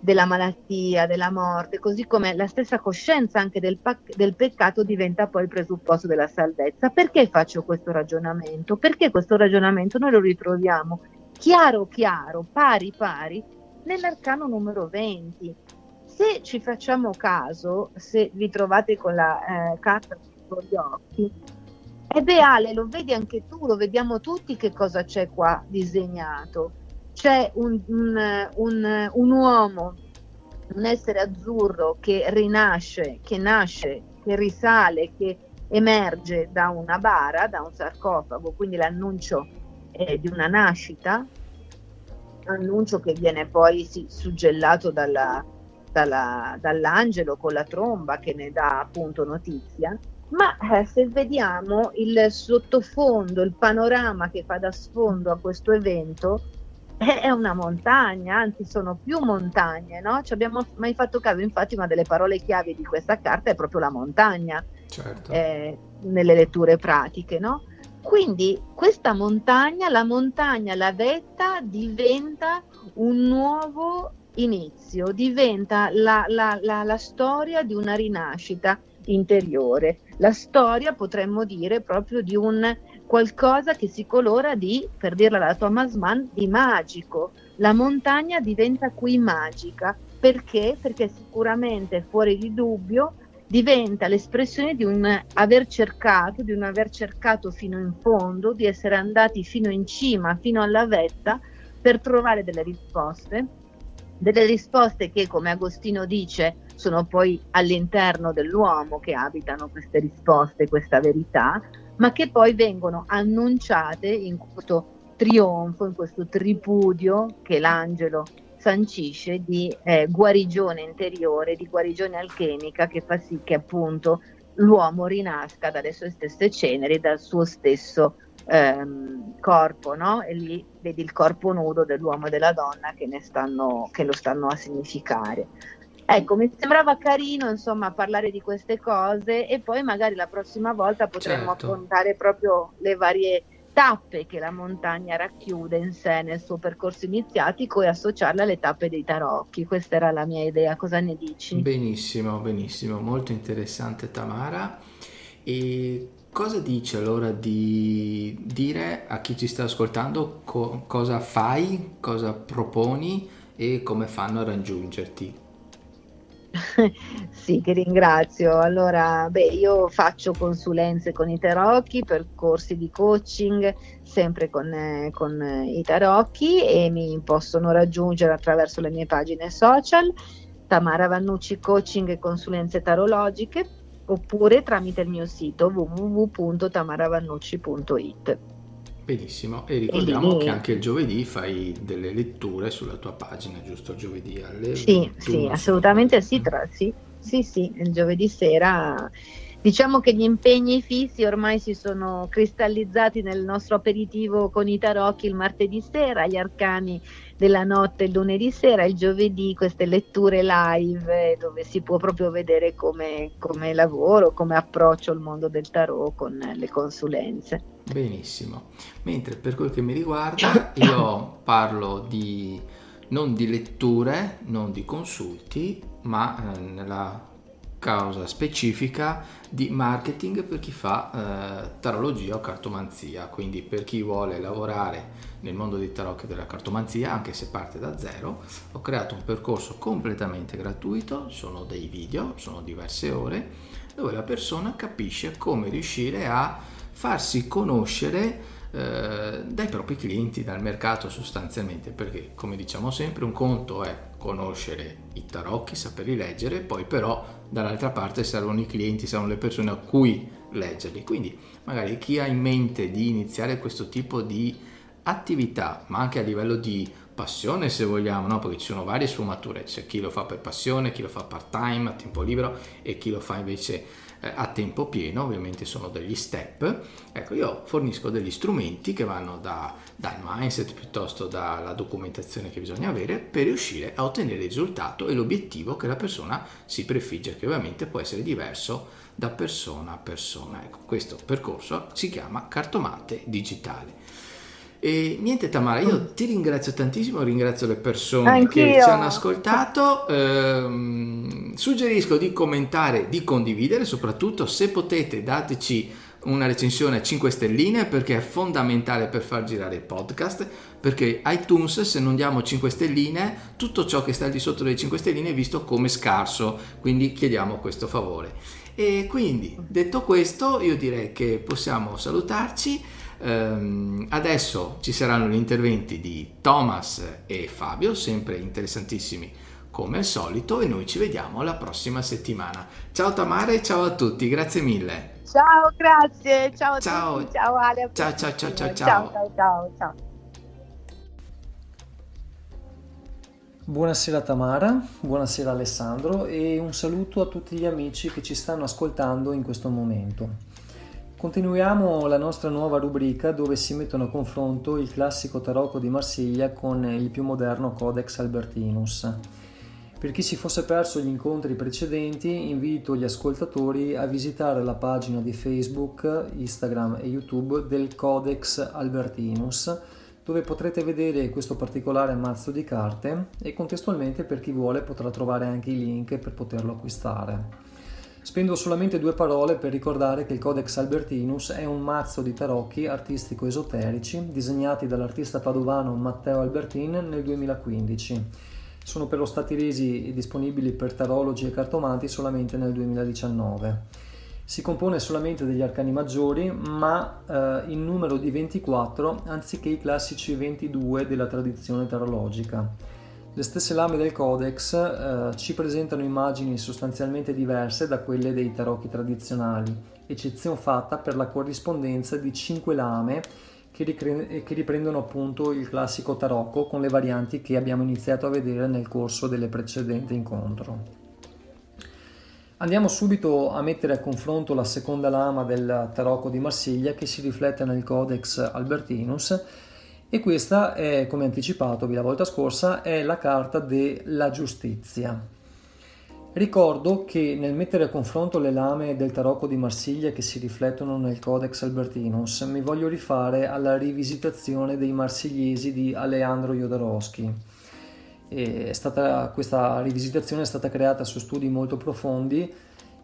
della malattia, della morte, così come la stessa coscienza anche del, pac- del, peccato diventa poi il presupposto della salvezza. Perché faccio questo ragionamento? Perché questo ragionamento noi lo ritroviamo chiaro chiaro, pari pari, nell'arcano numero 20. Se ci facciamo caso, se vi trovate con la eh, carta sotto gli occhi, e beh Ale, lo vedi anche tu, lo vediamo tutti che cosa c'è qua disegnato c'è un, un, un, un uomo, un essere azzurro che rinasce, che nasce, che risale, che emerge da una bara, da un sarcofago, quindi l'annuncio è di una nascita, annuncio che viene poi sì, suggellato dalla, dalla, dall'angelo con la tromba che ne dà appunto notizia. Ma eh, se vediamo il sottofondo, il panorama che fa da sfondo a questo evento, è una montagna, anzi sono più montagne, no? Ci abbiamo mai fatto caso, infatti una delle parole chiave di questa carta è proprio la montagna, certo. eh, nelle letture pratiche, no? Quindi questa montagna, la montagna, la vetta diventa un nuovo inizio, diventa la, la, la, la storia di una rinascita interiore, la storia potremmo dire proprio di un qualcosa che si colora di, per dirla alla Thomas Mann, di magico. La montagna diventa qui magica. Perché? Perché sicuramente fuori di dubbio diventa l'espressione di un aver cercato, di un aver cercato fino in fondo, di essere andati fino in cima, fino alla vetta, per trovare delle risposte, delle risposte che, come Agostino dice, sono poi all'interno dell'uomo che abitano queste risposte, questa verità, ma che poi vengono annunciate in questo trionfo, in questo tripudio che l'angelo sancisce di eh, guarigione interiore, di guarigione alchemica che fa sì che appunto l'uomo rinasca dalle sue stesse ceneri, dal suo stesso ehm, corpo, no? E lì vedi il corpo nudo dell'uomo e della donna che, stanno, che lo stanno a significare. Ecco, mi sembrava carino insomma parlare di queste cose e poi magari la prossima volta potremmo certo. affrontare proprio le varie tappe che la montagna racchiude in sé nel suo percorso iniziatico e associarle alle tappe dei tarocchi. Questa era la mia idea, cosa ne dici? Benissimo, benissimo, molto interessante Tamara. E cosa dice allora di dire a chi ci sta ascoltando co- cosa fai, cosa proponi e come fanno a raggiungerti? [LAUGHS] sì, che ringrazio. Allora, beh, io faccio consulenze con i tarocchi, percorsi di coaching sempre con, eh, con i tarocchi e mi possono raggiungere attraverso le mie pagine social, Tamara Vannucci Coaching e Consulenze Tarologiche, oppure tramite il mio sito www.tamaravannucci.it. Benissimo, e ricordiamo lì... che anche il giovedì fai delle letture sulla tua pagina, giusto? Giovedì alle Sì, sì, assolutamente sì, tra, sì, sì, sì, il giovedì sera. Diciamo che gli impegni fissi ormai si sono cristallizzati nel nostro aperitivo con i tarocchi il martedì sera, gli arcani della notte il lunedì sera, il giovedì queste letture live dove si può proprio vedere come, come lavoro, come approccio il mondo del tarot con le consulenze. Benissimo, mentre per quel che mi riguarda [COUGHS] io parlo di non di letture, non di consulti, ma eh, nella causa specifica di marketing per chi fa eh, tarologia o cartomanzia, quindi per chi vuole lavorare nel mondo dei tarocchi e della cartomanzia, anche se parte da zero, ho creato un percorso completamente gratuito, sono dei video, sono diverse ore, dove la persona capisce come riuscire a farsi conoscere eh, dai propri clienti, dal mercato sostanzialmente, perché come diciamo sempre un conto è conoscere i tarocchi, saperli leggere, poi però dall'altra parte servono i clienti, servono le persone a cui leggerli. Quindi magari chi ha in mente di iniziare questo tipo di attività, ma anche a livello di passione se vogliamo, no? perché ci sono varie sfumature, c'è chi lo fa per passione, chi lo fa part time, a tempo libero e chi lo fa invece eh, a tempo pieno, ovviamente sono degli step. Ecco, io fornisco degli strumenti che vanno da, dal mindset piuttosto dalla documentazione che bisogna avere per riuscire a ottenere il risultato e l'obiettivo che la persona si prefigge, che ovviamente può essere diverso da persona a persona. Ecco, questo percorso si chiama cartomante digitale. E niente Tamara, io ti ringrazio tantissimo, ringrazio le persone Anch'io. che ci hanno ascoltato, ehm, suggerisco di commentare, di condividere, soprattutto se potete dateci una recensione a 5 stelline perché è fondamentale per far girare il podcast perché iTunes se non diamo 5 stelline tutto ciò che sta al di sotto delle 5 stelline è visto come scarso quindi chiediamo questo favore. E quindi detto questo io direi che possiamo salutarci Um, adesso ci saranno gli interventi di Thomas e Fabio, sempre interessantissimi come al solito, e noi ci vediamo la prossima settimana. Ciao Tamara e ciao a tutti, grazie mille. Ciao, grazie, ciao a ciao. tutti, ciao Ale. Ciao, ciao, ciao, ciao, ciao. Ciao, ciao, ciao. Buonasera Tamara, buonasera Alessandro e un saluto a tutti gli amici che ci stanno ascoltando in questo momento. Continuiamo la nostra nuova rubrica dove si mettono a confronto il classico tarocco di Marsiglia con il più moderno Codex Albertinus. Per chi si fosse perso gli incontri precedenti, invito gli ascoltatori a visitare la pagina di Facebook, Instagram e YouTube del Codex Albertinus, dove potrete vedere questo particolare mazzo di carte e contestualmente per chi vuole potrà trovare anche i link per poterlo acquistare. Spendo solamente due parole per ricordare che il Codex Albertinus è un mazzo di tarocchi artistico-esoterici disegnati dall'artista padovano Matteo Albertin nel 2015. Sono però stati resi disponibili per tarologi e cartomanti solamente nel 2019. Si compone solamente degli arcani maggiori, ma eh, in numero di 24 anziché i classici 22 della tradizione tarologica. Le stesse lame del codex eh, ci presentano immagini sostanzialmente diverse da quelle dei tarocchi tradizionali, eccezione fatta per la corrispondenza di cinque lame che, ricre- che riprendono appunto il classico tarocco con le varianti che abbiamo iniziato a vedere nel corso delle precedenti incontro. Andiamo subito a mettere a confronto la seconda lama del tarocco di Marsiglia che si riflette nel Codex Albertinus e questa è, come anticipatovi la volta scorsa, è la carta della giustizia. Ricordo che nel mettere a confronto le lame del tarocco di Marsiglia che si riflettono nel Codex Albertinus mi voglio rifare alla rivisitazione dei marsigliesi di Aleandro Jodorowsky. Stata, questa rivisitazione è stata creata su studi molto profondi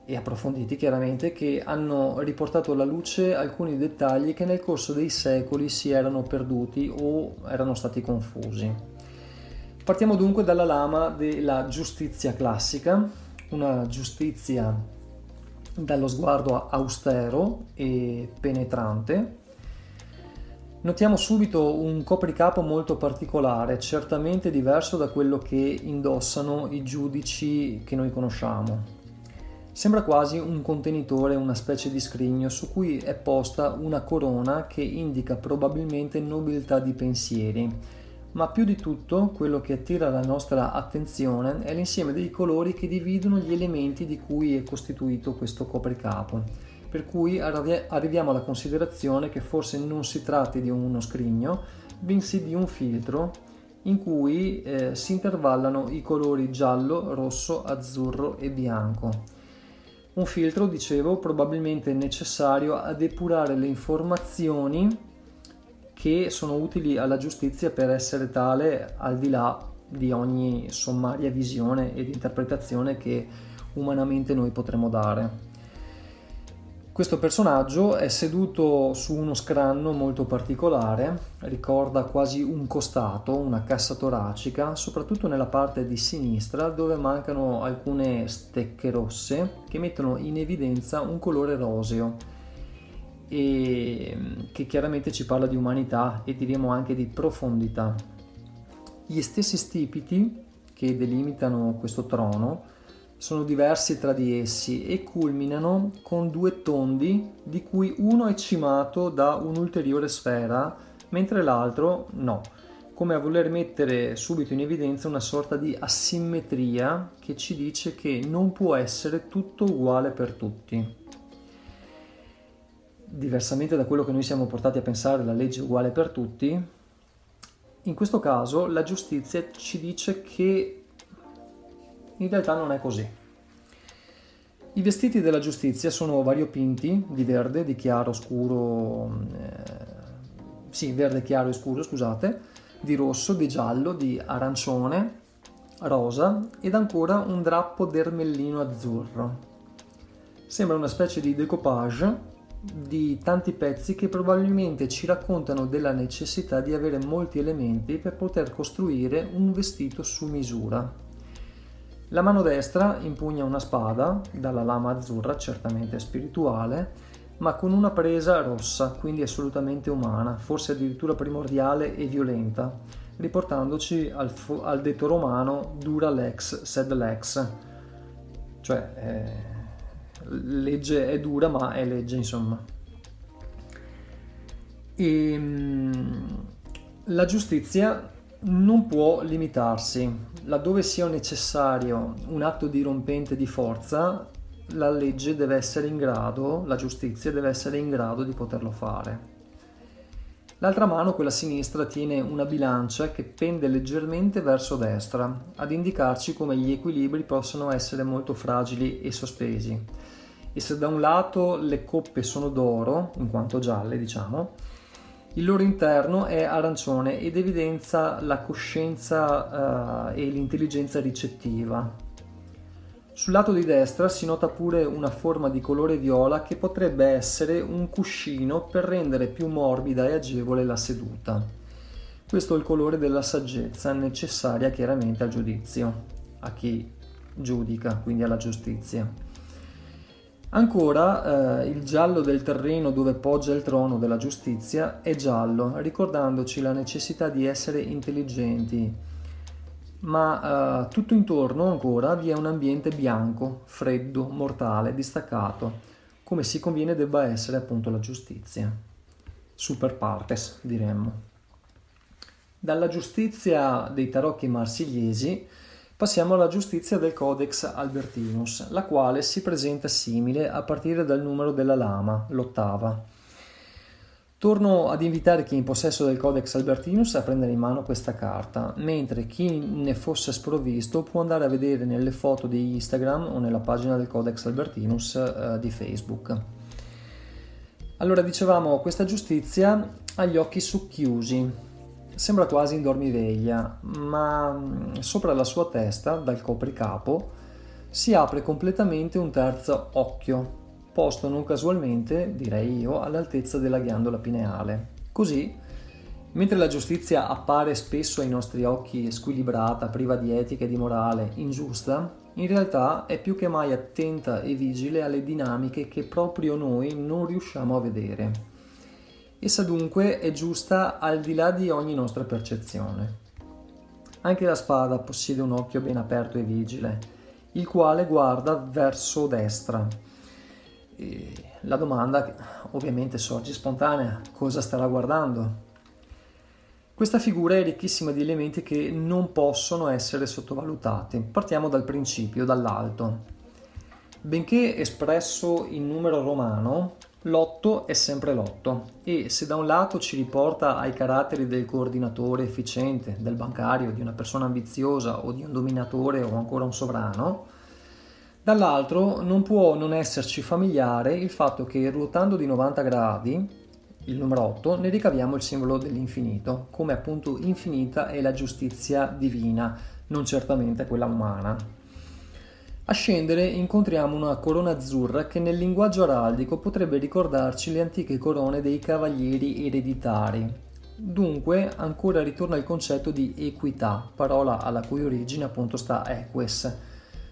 e approfonditi chiaramente che hanno riportato alla luce alcuni dettagli che nel corso dei secoli si erano perduti o erano stati confusi. Partiamo dunque dalla lama della giustizia classica, una giustizia dallo sguardo austero e penetrante. Notiamo subito un copricapo molto particolare, certamente diverso da quello che indossano i giudici che noi conosciamo. Sembra quasi un contenitore, una specie di scrigno su cui è posta una corona che indica probabilmente nobiltà di pensieri. Ma più di tutto, quello che attira la nostra attenzione è l'insieme dei colori che dividono gli elementi di cui è costituito questo copricapo. Per cui arriviamo alla considerazione che forse non si tratti di uno scrigno, bensì di un filtro in cui eh, si intervallano i colori giallo, rosso, azzurro e bianco. Un filtro, dicevo, probabilmente necessario a depurare le informazioni che sono utili alla giustizia per essere tale al di là di ogni sommaria visione ed interpretazione che umanamente noi potremo dare. Questo personaggio è seduto su uno scranno molto particolare, ricorda quasi un costato, una cassa toracica, soprattutto nella parte di sinistra dove mancano alcune stecche rosse che mettono in evidenza un colore roseo e che chiaramente ci parla di umanità e diremo anche di profondità. Gli stessi stipiti che delimitano questo trono sono diversi tra di essi e culminano con due tondi di cui uno è cimato da un'ulteriore sfera mentre l'altro no, come a voler mettere subito in evidenza una sorta di asimmetria che ci dice che non può essere tutto uguale per tutti. Diversamente da quello che noi siamo portati a pensare la legge è uguale per tutti, in questo caso la giustizia ci dice che in realtà non è così. I vestiti della giustizia sono variopinti, di verde, di chiaro, scuro, eh, sì, verde chiaro e scuro, scusate, di rosso, di giallo, di arancione, rosa ed ancora un drappo d'ermellino azzurro. Sembra una specie di decoupage di tanti pezzi che probabilmente ci raccontano della necessità di avere molti elementi per poter costruire un vestito su misura. La mano destra impugna una spada, dalla lama azzurra, certamente spirituale, ma con una presa rossa, quindi assolutamente umana, forse addirittura primordiale e violenta, riportandoci al, fo- al detto romano dura lex sed lex, cioè eh, legge è dura ma è legge insomma. E, ehm, la giustizia non può limitarsi. Laddove sia necessario un atto dirompente di forza, la legge deve essere in grado, la giustizia deve essere in grado di poterlo fare. L'altra mano, quella sinistra, tiene una bilancia che pende leggermente verso destra, ad indicarci come gli equilibri possono essere molto fragili e sospesi. E se da un lato le coppe sono d'oro, in quanto gialle, diciamo, il loro interno è arancione ed evidenzia la coscienza uh, e l'intelligenza ricettiva. Sul lato di destra si nota pure una forma di colore viola che potrebbe essere un cuscino per rendere più morbida e agevole la seduta. Questo è il colore della saggezza necessaria chiaramente al giudizio, a chi giudica, quindi alla giustizia. Ancora eh, il giallo del terreno dove poggia il trono della giustizia è giallo, ricordandoci la necessità di essere intelligenti, ma eh, tutto intorno ancora vi è un ambiente bianco, freddo, mortale, distaccato, come si conviene debba essere appunto la giustizia. Super partes, diremmo. Dalla giustizia dei tarocchi marsigliesi Passiamo alla giustizia del Codex Albertinus, la quale si presenta simile a partire dal numero della lama, l'ottava. Torno ad invitare chi è in possesso del Codex Albertinus a prendere in mano questa carta, mentre chi ne fosse sprovvisto può andare a vedere nelle foto di Instagram o nella pagina del Codex Albertinus eh, di Facebook. Allora dicevamo, questa giustizia ha gli occhi succhiusi, Sembra quasi in dormiveglia, ma mm, sopra la sua testa, dal copricapo, si apre completamente un terzo occhio, posto non casualmente, direi io, all'altezza della ghiandola pineale. Così Mentre la giustizia appare spesso ai nostri occhi squilibrata, priva di etica e di morale, ingiusta, in realtà è più che mai attenta e vigile alle dinamiche che proprio noi non riusciamo a vedere. Essa dunque è giusta al di là di ogni nostra percezione. Anche la spada possiede un occhio ben aperto e vigile, il quale guarda verso destra. E la domanda ovviamente sorge spontanea, cosa starà guardando? Questa figura è ricchissima di elementi che non possono essere sottovalutati. Partiamo dal principio, dall'alto. Benché espresso in numero romano, l'otto è sempre l'otto e se da un lato ci riporta ai caratteri del coordinatore efficiente, del bancario, di una persona ambiziosa o di un dominatore o ancora un sovrano, dall'altro non può non esserci familiare il fatto che ruotando di 90 gradi il numero 8, ne ricaviamo il simbolo dell'infinito, come appunto infinita è la giustizia divina, non certamente quella umana. A scendere incontriamo una corona azzurra che nel linguaggio araldico potrebbe ricordarci le antiche corone dei cavalieri ereditari. Dunque ancora ritorna il concetto di equità, parola alla cui origine appunto sta eques,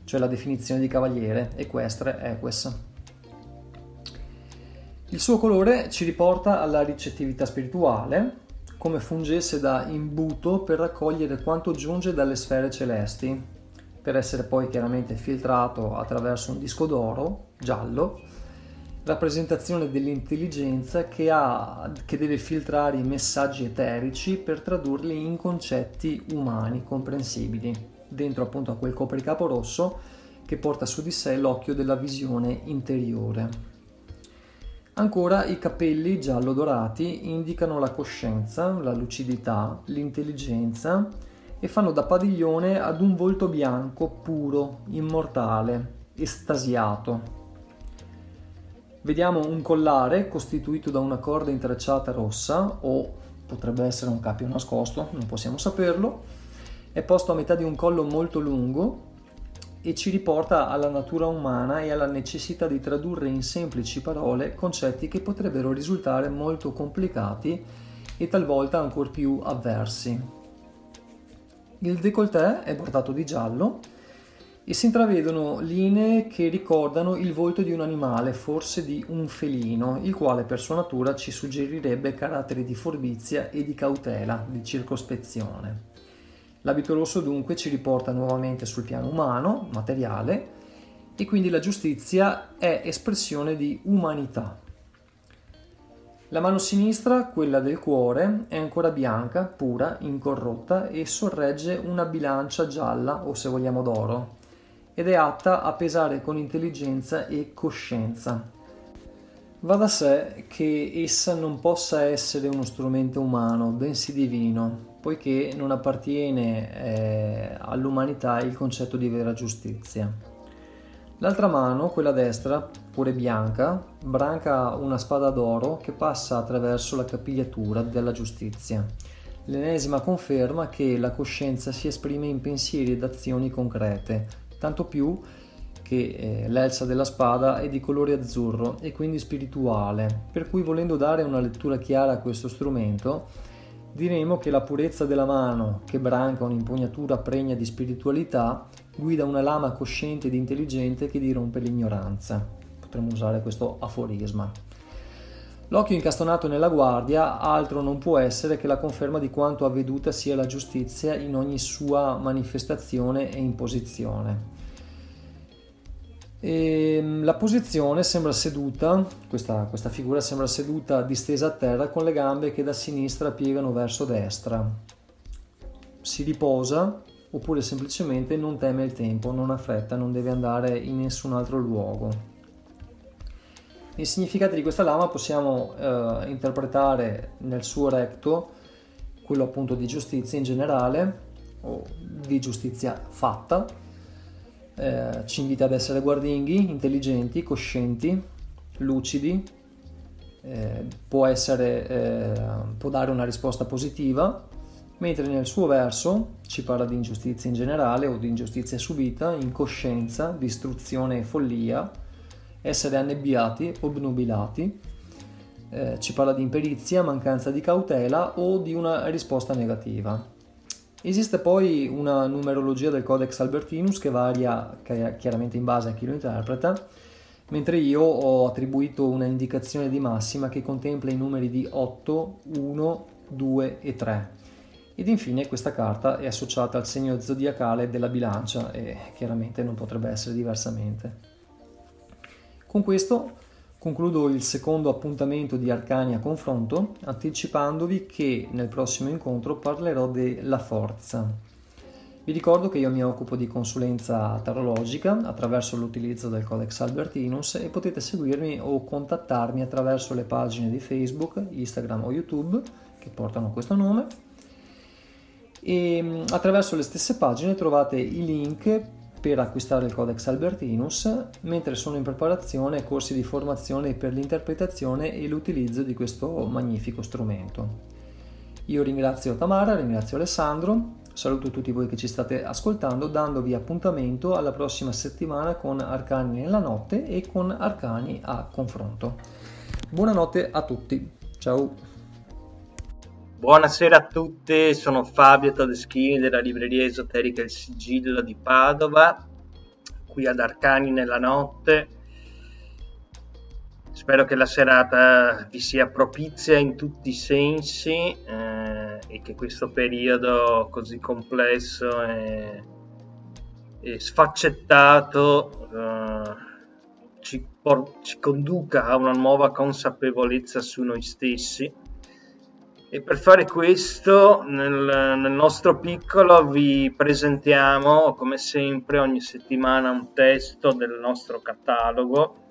cioè la definizione di cavaliere, equestre, eques. Il suo colore ci riporta alla ricettività spirituale, come fungesse da imbuto per raccogliere quanto giunge dalle sfere celesti, per essere poi chiaramente filtrato attraverso un disco d'oro giallo, rappresentazione dell'intelligenza che, ha, che deve filtrare i messaggi eterici per tradurli in concetti umani comprensibili, dentro appunto a quel copricapo rosso che porta su di sé l'occhio della visione interiore. Ancora i capelli giallo-dorati indicano la coscienza, la lucidità, l'intelligenza e fanno da padiglione ad un volto bianco, puro, immortale, estasiato. Vediamo un collare costituito da una corda intrecciata rossa o potrebbe essere un capio nascosto, non possiamo saperlo. È posto a metà di un collo molto lungo e ci riporta alla natura umana e alla necessità di tradurre in semplici parole concetti che potrebbero risultare molto complicati e talvolta ancora più avversi. Il décolleté è bordato di giallo e si intravedono linee che ricordano il volto di un animale, forse di un felino, il quale per sua natura ci suggerirebbe caratteri di furbizia e di cautela, di circospezione. L'abito rosso dunque ci riporta nuovamente sul piano umano, materiale, e quindi la giustizia è espressione di umanità. La mano sinistra, quella del cuore, è ancora bianca, pura, incorrotta e sorregge una bilancia gialla o se vogliamo d'oro ed è atta a pesare con intelligenza e coscienza. Va da sé che essa non possa essere uno strumento umano, bensì divino, poiché non appartiene eh, all'umanità il concetto di vera giustizia. L'altra mano, quella destra, pure bianca, branca una spada d'oro che passa attraverso la capigliatura della giustizia. L'ennesima conferma che la coscienza si esprime in pensieri ed azioni concrete, tanto più che eh, l'elsa della spada è di colore azzurro e quindi spirituale, per cui volendo dare una lettura chiara a questo strumento, diremo che la purezza della mano, che branca un'impugnatura pregna di spiritualità, guida una lama cosciente ed intelligente che dirompe l'ignoranza. Potremmo usare questo aforisma. L'occhio incastonato nella guardia altro non può essere che la conferma di quanto avveduta sia la giustizia in ogni sua manifestazione e imposizione. E ehm, la posizione sembra seduta, questa, questa figura sembra seduta distesa a terra con le gambe che da sinistra piegano verso destra. Si riposa oppure semplicemente non teme il tempo, non ha fretta, non deve andare in nessun altro luogo. I significati di questa lama possiamo eh, interpretare nel suo recto, quello appunto di giustizia in generale, o di giustizia fatta, eh, ci invita ad essere guardinghi, intelligenti, coscienti, lucidi, eh, può, essere, eh, può dare una risposta positiva, mentre nel suo verso ci parla di ingiustizia in generale o di ingiustizia subita, incoscienza, distruzione e follia, essere annebbiati, obnubilati, eh, ci parla di imperizia, mancanza di cautela o di una risposta negativa. Esiste poi una numerologia del Codex Albertinus che varia chiaramente in base a chi lo interpreta, mentre io ho attribuito una indicazione di massima che contempla i numeri di 8, 1, 2 e 3. Ed infine questa carta è associata al segno zodiacale della bilancia e chiaramente non potrebbe essere diversamente. Con questo concludo il secondo appuntamento di Arcani a confronto, anticipandovi che nel prossimo incontro parlerò della forza. Vi ricordo che io mi occupo di consulenza tarologica attraverso l'utilizzo del Codex Albertinus e potete seguirmi o contattarmi attraverso le pagine di Facebook, Instagram o YouTube che portano questo nome. E mm, attraverso le stesse pagine trovate i link per acquistare il Codex Albertinus, mentre sono in preparazione corsi di formazione per l'interpretazione e l'utilizzo di questo magnifico strumento. Io ringrazio Tamara, ringrazio Alessandro Saluto tutti voi che ci state ascoltando, dandovi appuntamento alla prossima settimana con Arcani nella notte e con Arcani a confronto. Buonanotte a tutti, ciao! Buonasera a tutti, sono Fabio Todeschini della libreria esoterica Il Sigillo di Padova, qui ad Arcani nella notte. Spero che la serata vi sia propizia in tutti i sensi. Eh, e che questo periodo così complesso e, e sfaccettato uh, ci, por- ci conduca a una nuova consapevolezza su noi stessi. E per fare questo, nel, nel, nostro piccolo, vi presentiamo, come sempre, ogni settimana un testo del nostro catalogo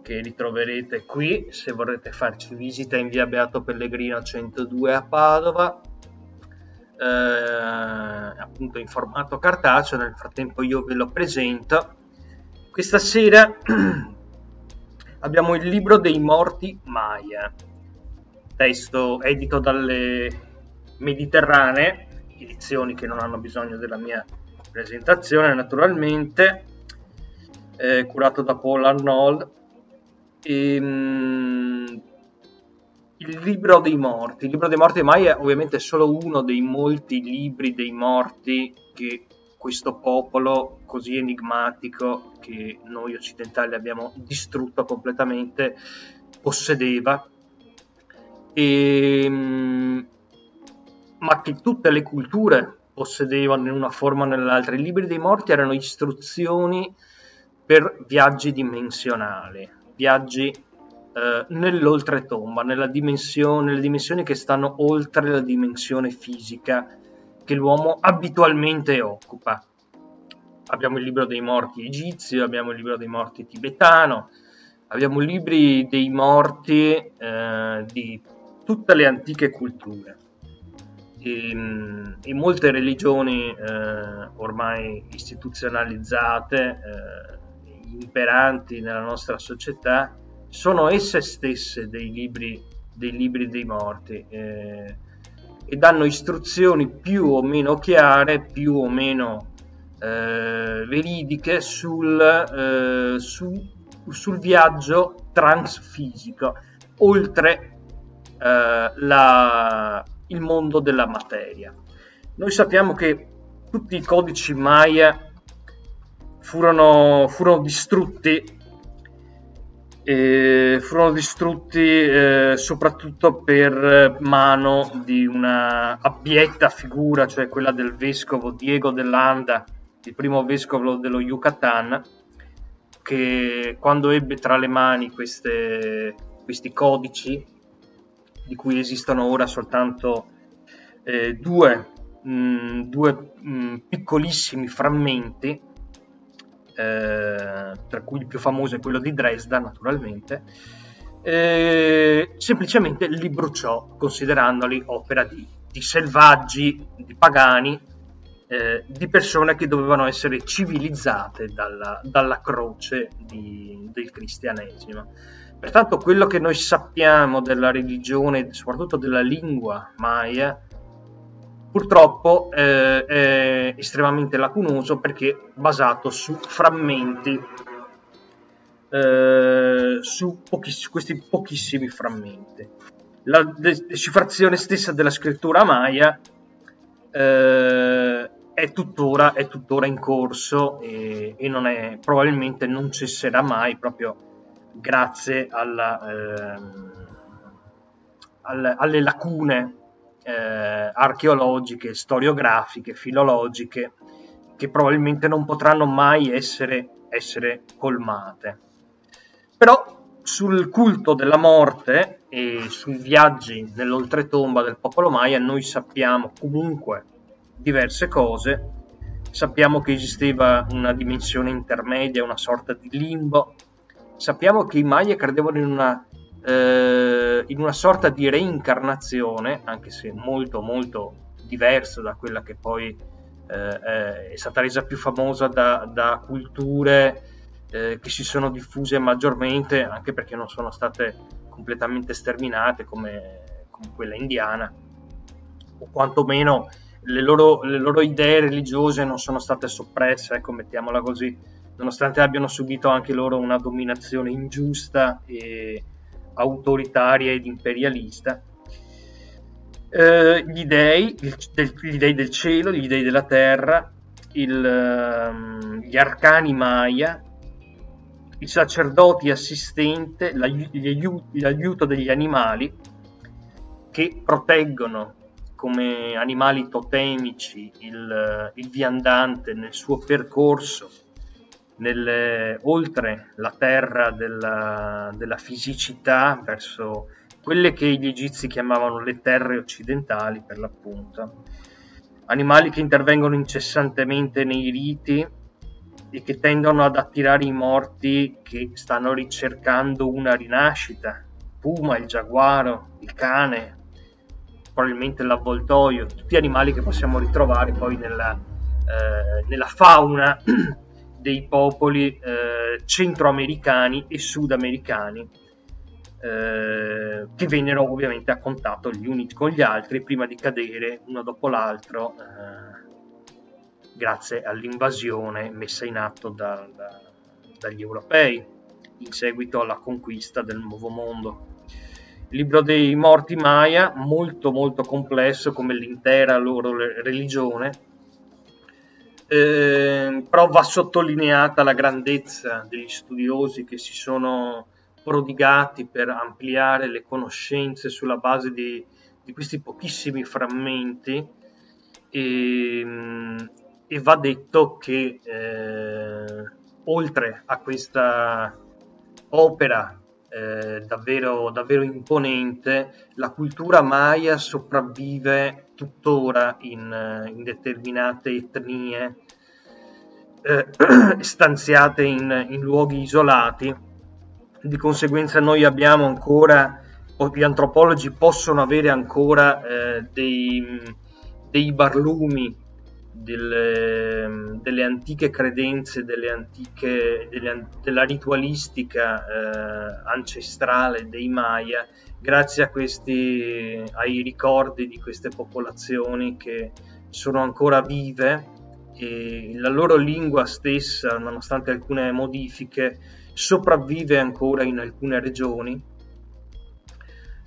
che ritroverete qui se vorrete farci visita in via Beato Pellegrino 102 a Padova eh, appunto in formato cartaceo nel frattempo io ve lo presento. Questa sera [CLEARS THROAT] abbiamo il libro dei morti Maya testo edito dalle Mediterranee edizioni che non hanno bisogno della mia presentazione naturalmente eh, curato da Paul Arnold e, ehm, il libro dei morti. Il libro dei morti mai è ovviamente solo uno dei molti libri dei morti che questo popolo così enigmatico che noi occidentali abbiamo distrutto completamente possedeva. E, ehm, ma che tutte le culture possedevano in una forma o nell'altra. I libri dei morti erano istruzioni per viaggi dimensionali viaggi eh, nell'oltretomba, nella dimensione, nelle dimensioni che stanno oltre la dimensione fisica che l'uomo abitualmente occupa. Abbiamo il libro dei morti egizio, abbiamo il libro dei morti tibetano, abbiamo libri dei morti eh, di tutte le antiche culture. In, in molte religioni eh, ormai istituzionalizzate, eh, imperanti nella nostra società sono esse stesse dei libri dei, libri dei morti eh, e danno istruzioni più o meno chiare, più o meno eh, veridiche sul, eh, su, sul, viaggio transfisico oltre la, il mondo della materia. Noi sappiamo che tutti i codici Maya furono, furono distrutti furono distrutti eh, soprattutto per mano di una abietta figura, cioè quella del vescovo Diego de Landa, il primo vescovo dello Yucatan, che quando ebbe tra le mani queste, questi codici, di cui esistono ora soltanto eh, due, mh, mm, due mh, mm, piccolissimi frammenti, eh, tra cui il più famoso è quello di Dresda, naturalmente, eh, semplicemente li bruciò, considerandoli opera di, di selvaggi, di pagani, eh, di persone che dovevano essere civilizzate dalla, dalla croce di, del cristianesimo. Pertanto quello che noi sappiamo della religione, soprattutto della lingua maya, purtroppo eh, è estremamente lacunoso perché basato su frammenti eh, su, pochiss- questi pochissimi frammenti. La decifrazione stessa della scrittura maya eh, è, tuttora, è, tuttora, in corso e, e non è, probabilmente non cesserà mai proprio grazie alla, eh, alle, alle lacune eh, archeologiche, storiografiche, filologiche che probabilmente non potranno mai essere, essere colmate. Però sul culto della morte e sui viaggi nell'oltretomba del popolo Maya noi sappiamo comunque diverse cose. Sappiamo che esisteva una dimensione intermedia, una sorta di limbo. Sappiamo che i Maya credevano in una, eh, in una sorta di reincarnazione, anche se molto molto diversa da quella che poi eh, è stata resa più famosa da, da culture eh, che si sono diffuse maggiormente, anche perché non sono state completamente sterminate come, come quella indiana, o quantomeno le loro, le loro, idee religiose non sono state soppresse, ecco, mettiamola così, nonostante abbiano subito anche loro una dominazione ingiusta e autoritaria ed imperialista. Eh, gli, dei, del, gli dei del cielo, gli dei della terra, il, um, gli arcani Maya, i sacerdoti assistente, l'aiuto degli animali che proteggono come animali totemici il, il viandante nel suo percorso nelle, oltre la terra della, della fisicità verso quelle che gli egizi chiamavano le terre occidentali per l'appunto animali che intervengono incessantemente nei riti e che tendono ad attirare i morti che stanno ricercando una rinascita. Puma, il giaguaro, il cane, probabilmente l'avvoltoio, tutti animali che possiamo ritrovare poi nella, eh, nella fauna [CLEARS THROAT] dei popoli eh, centroamericani e sudamericani eh, che vennero ovviamente a contatto gli uni con gli altri prima di cadere uno dopo l'altro eh, grazie all'invasione messa in atto da, da, dagli europei in seguito alla conquista del nuovo mondo. Il libro dei morti Maya, molto molto complesso come l'intera loro religione, eh, però va sottolineata la grandezza degli studiosi che si sono prodigati per ampliare le conoscenze sulla base di, di questi pochissimi frammenti. E, e va detto che eh, oltre a questa opera eh, davvero, davvero imponente, la cultura maya sopravvive tuttora in, in determinate etnie eh, [CLEARS THROAT] stanziate in, in, luoghi isolati. Di conseguenza noi abbiamo ancora, gli antropologi possono avere ancora eh, dei, dei barlumi delle, delle antiche credenze, delle antiche, delle, della ritualistica eh, ancestrale dei Maya, grazie a questi, ai ricordi di queste popolazioni che sono ancora vive e la loro lingua stessa, nonostante alcune modifiche, sopravvive ancora in alcune regioni.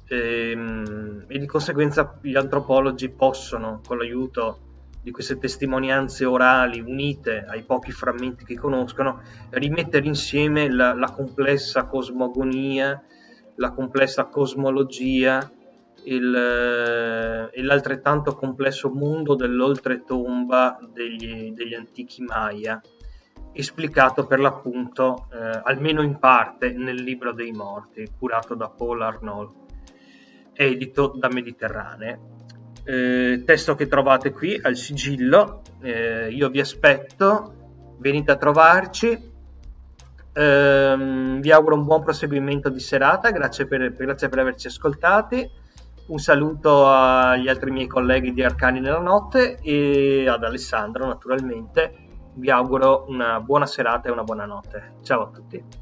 E, ehm, e di conseguenza gli antropologi possono, con l'aiuto di queste testimonianze orali unite ai pochi frammenti che conoscono, rimettere insieme la, la complessa cosmogonia, la complessa cosmologia il, eh, l'altrettanto complesso mondo dell'oltretomba degli, degli antichi Maya, esplicato per l'appunto, eh, almeno in parte, nel libro dei morti, curato da Paul Arnold, edito da Mediterranee eh, testo che trovate qui al sigillo. Eh, io vi aspetto, venite a trovarci. Eh, vi auguro un buon proseguimento di serata, grazie per, grazie per averci ascoltati. Un saluto agli altri miei colleghi di Arcani nella notte e ad Alessandro naturalmente. Vi auguro una buona serata e una buona notte. Ciao a tutti.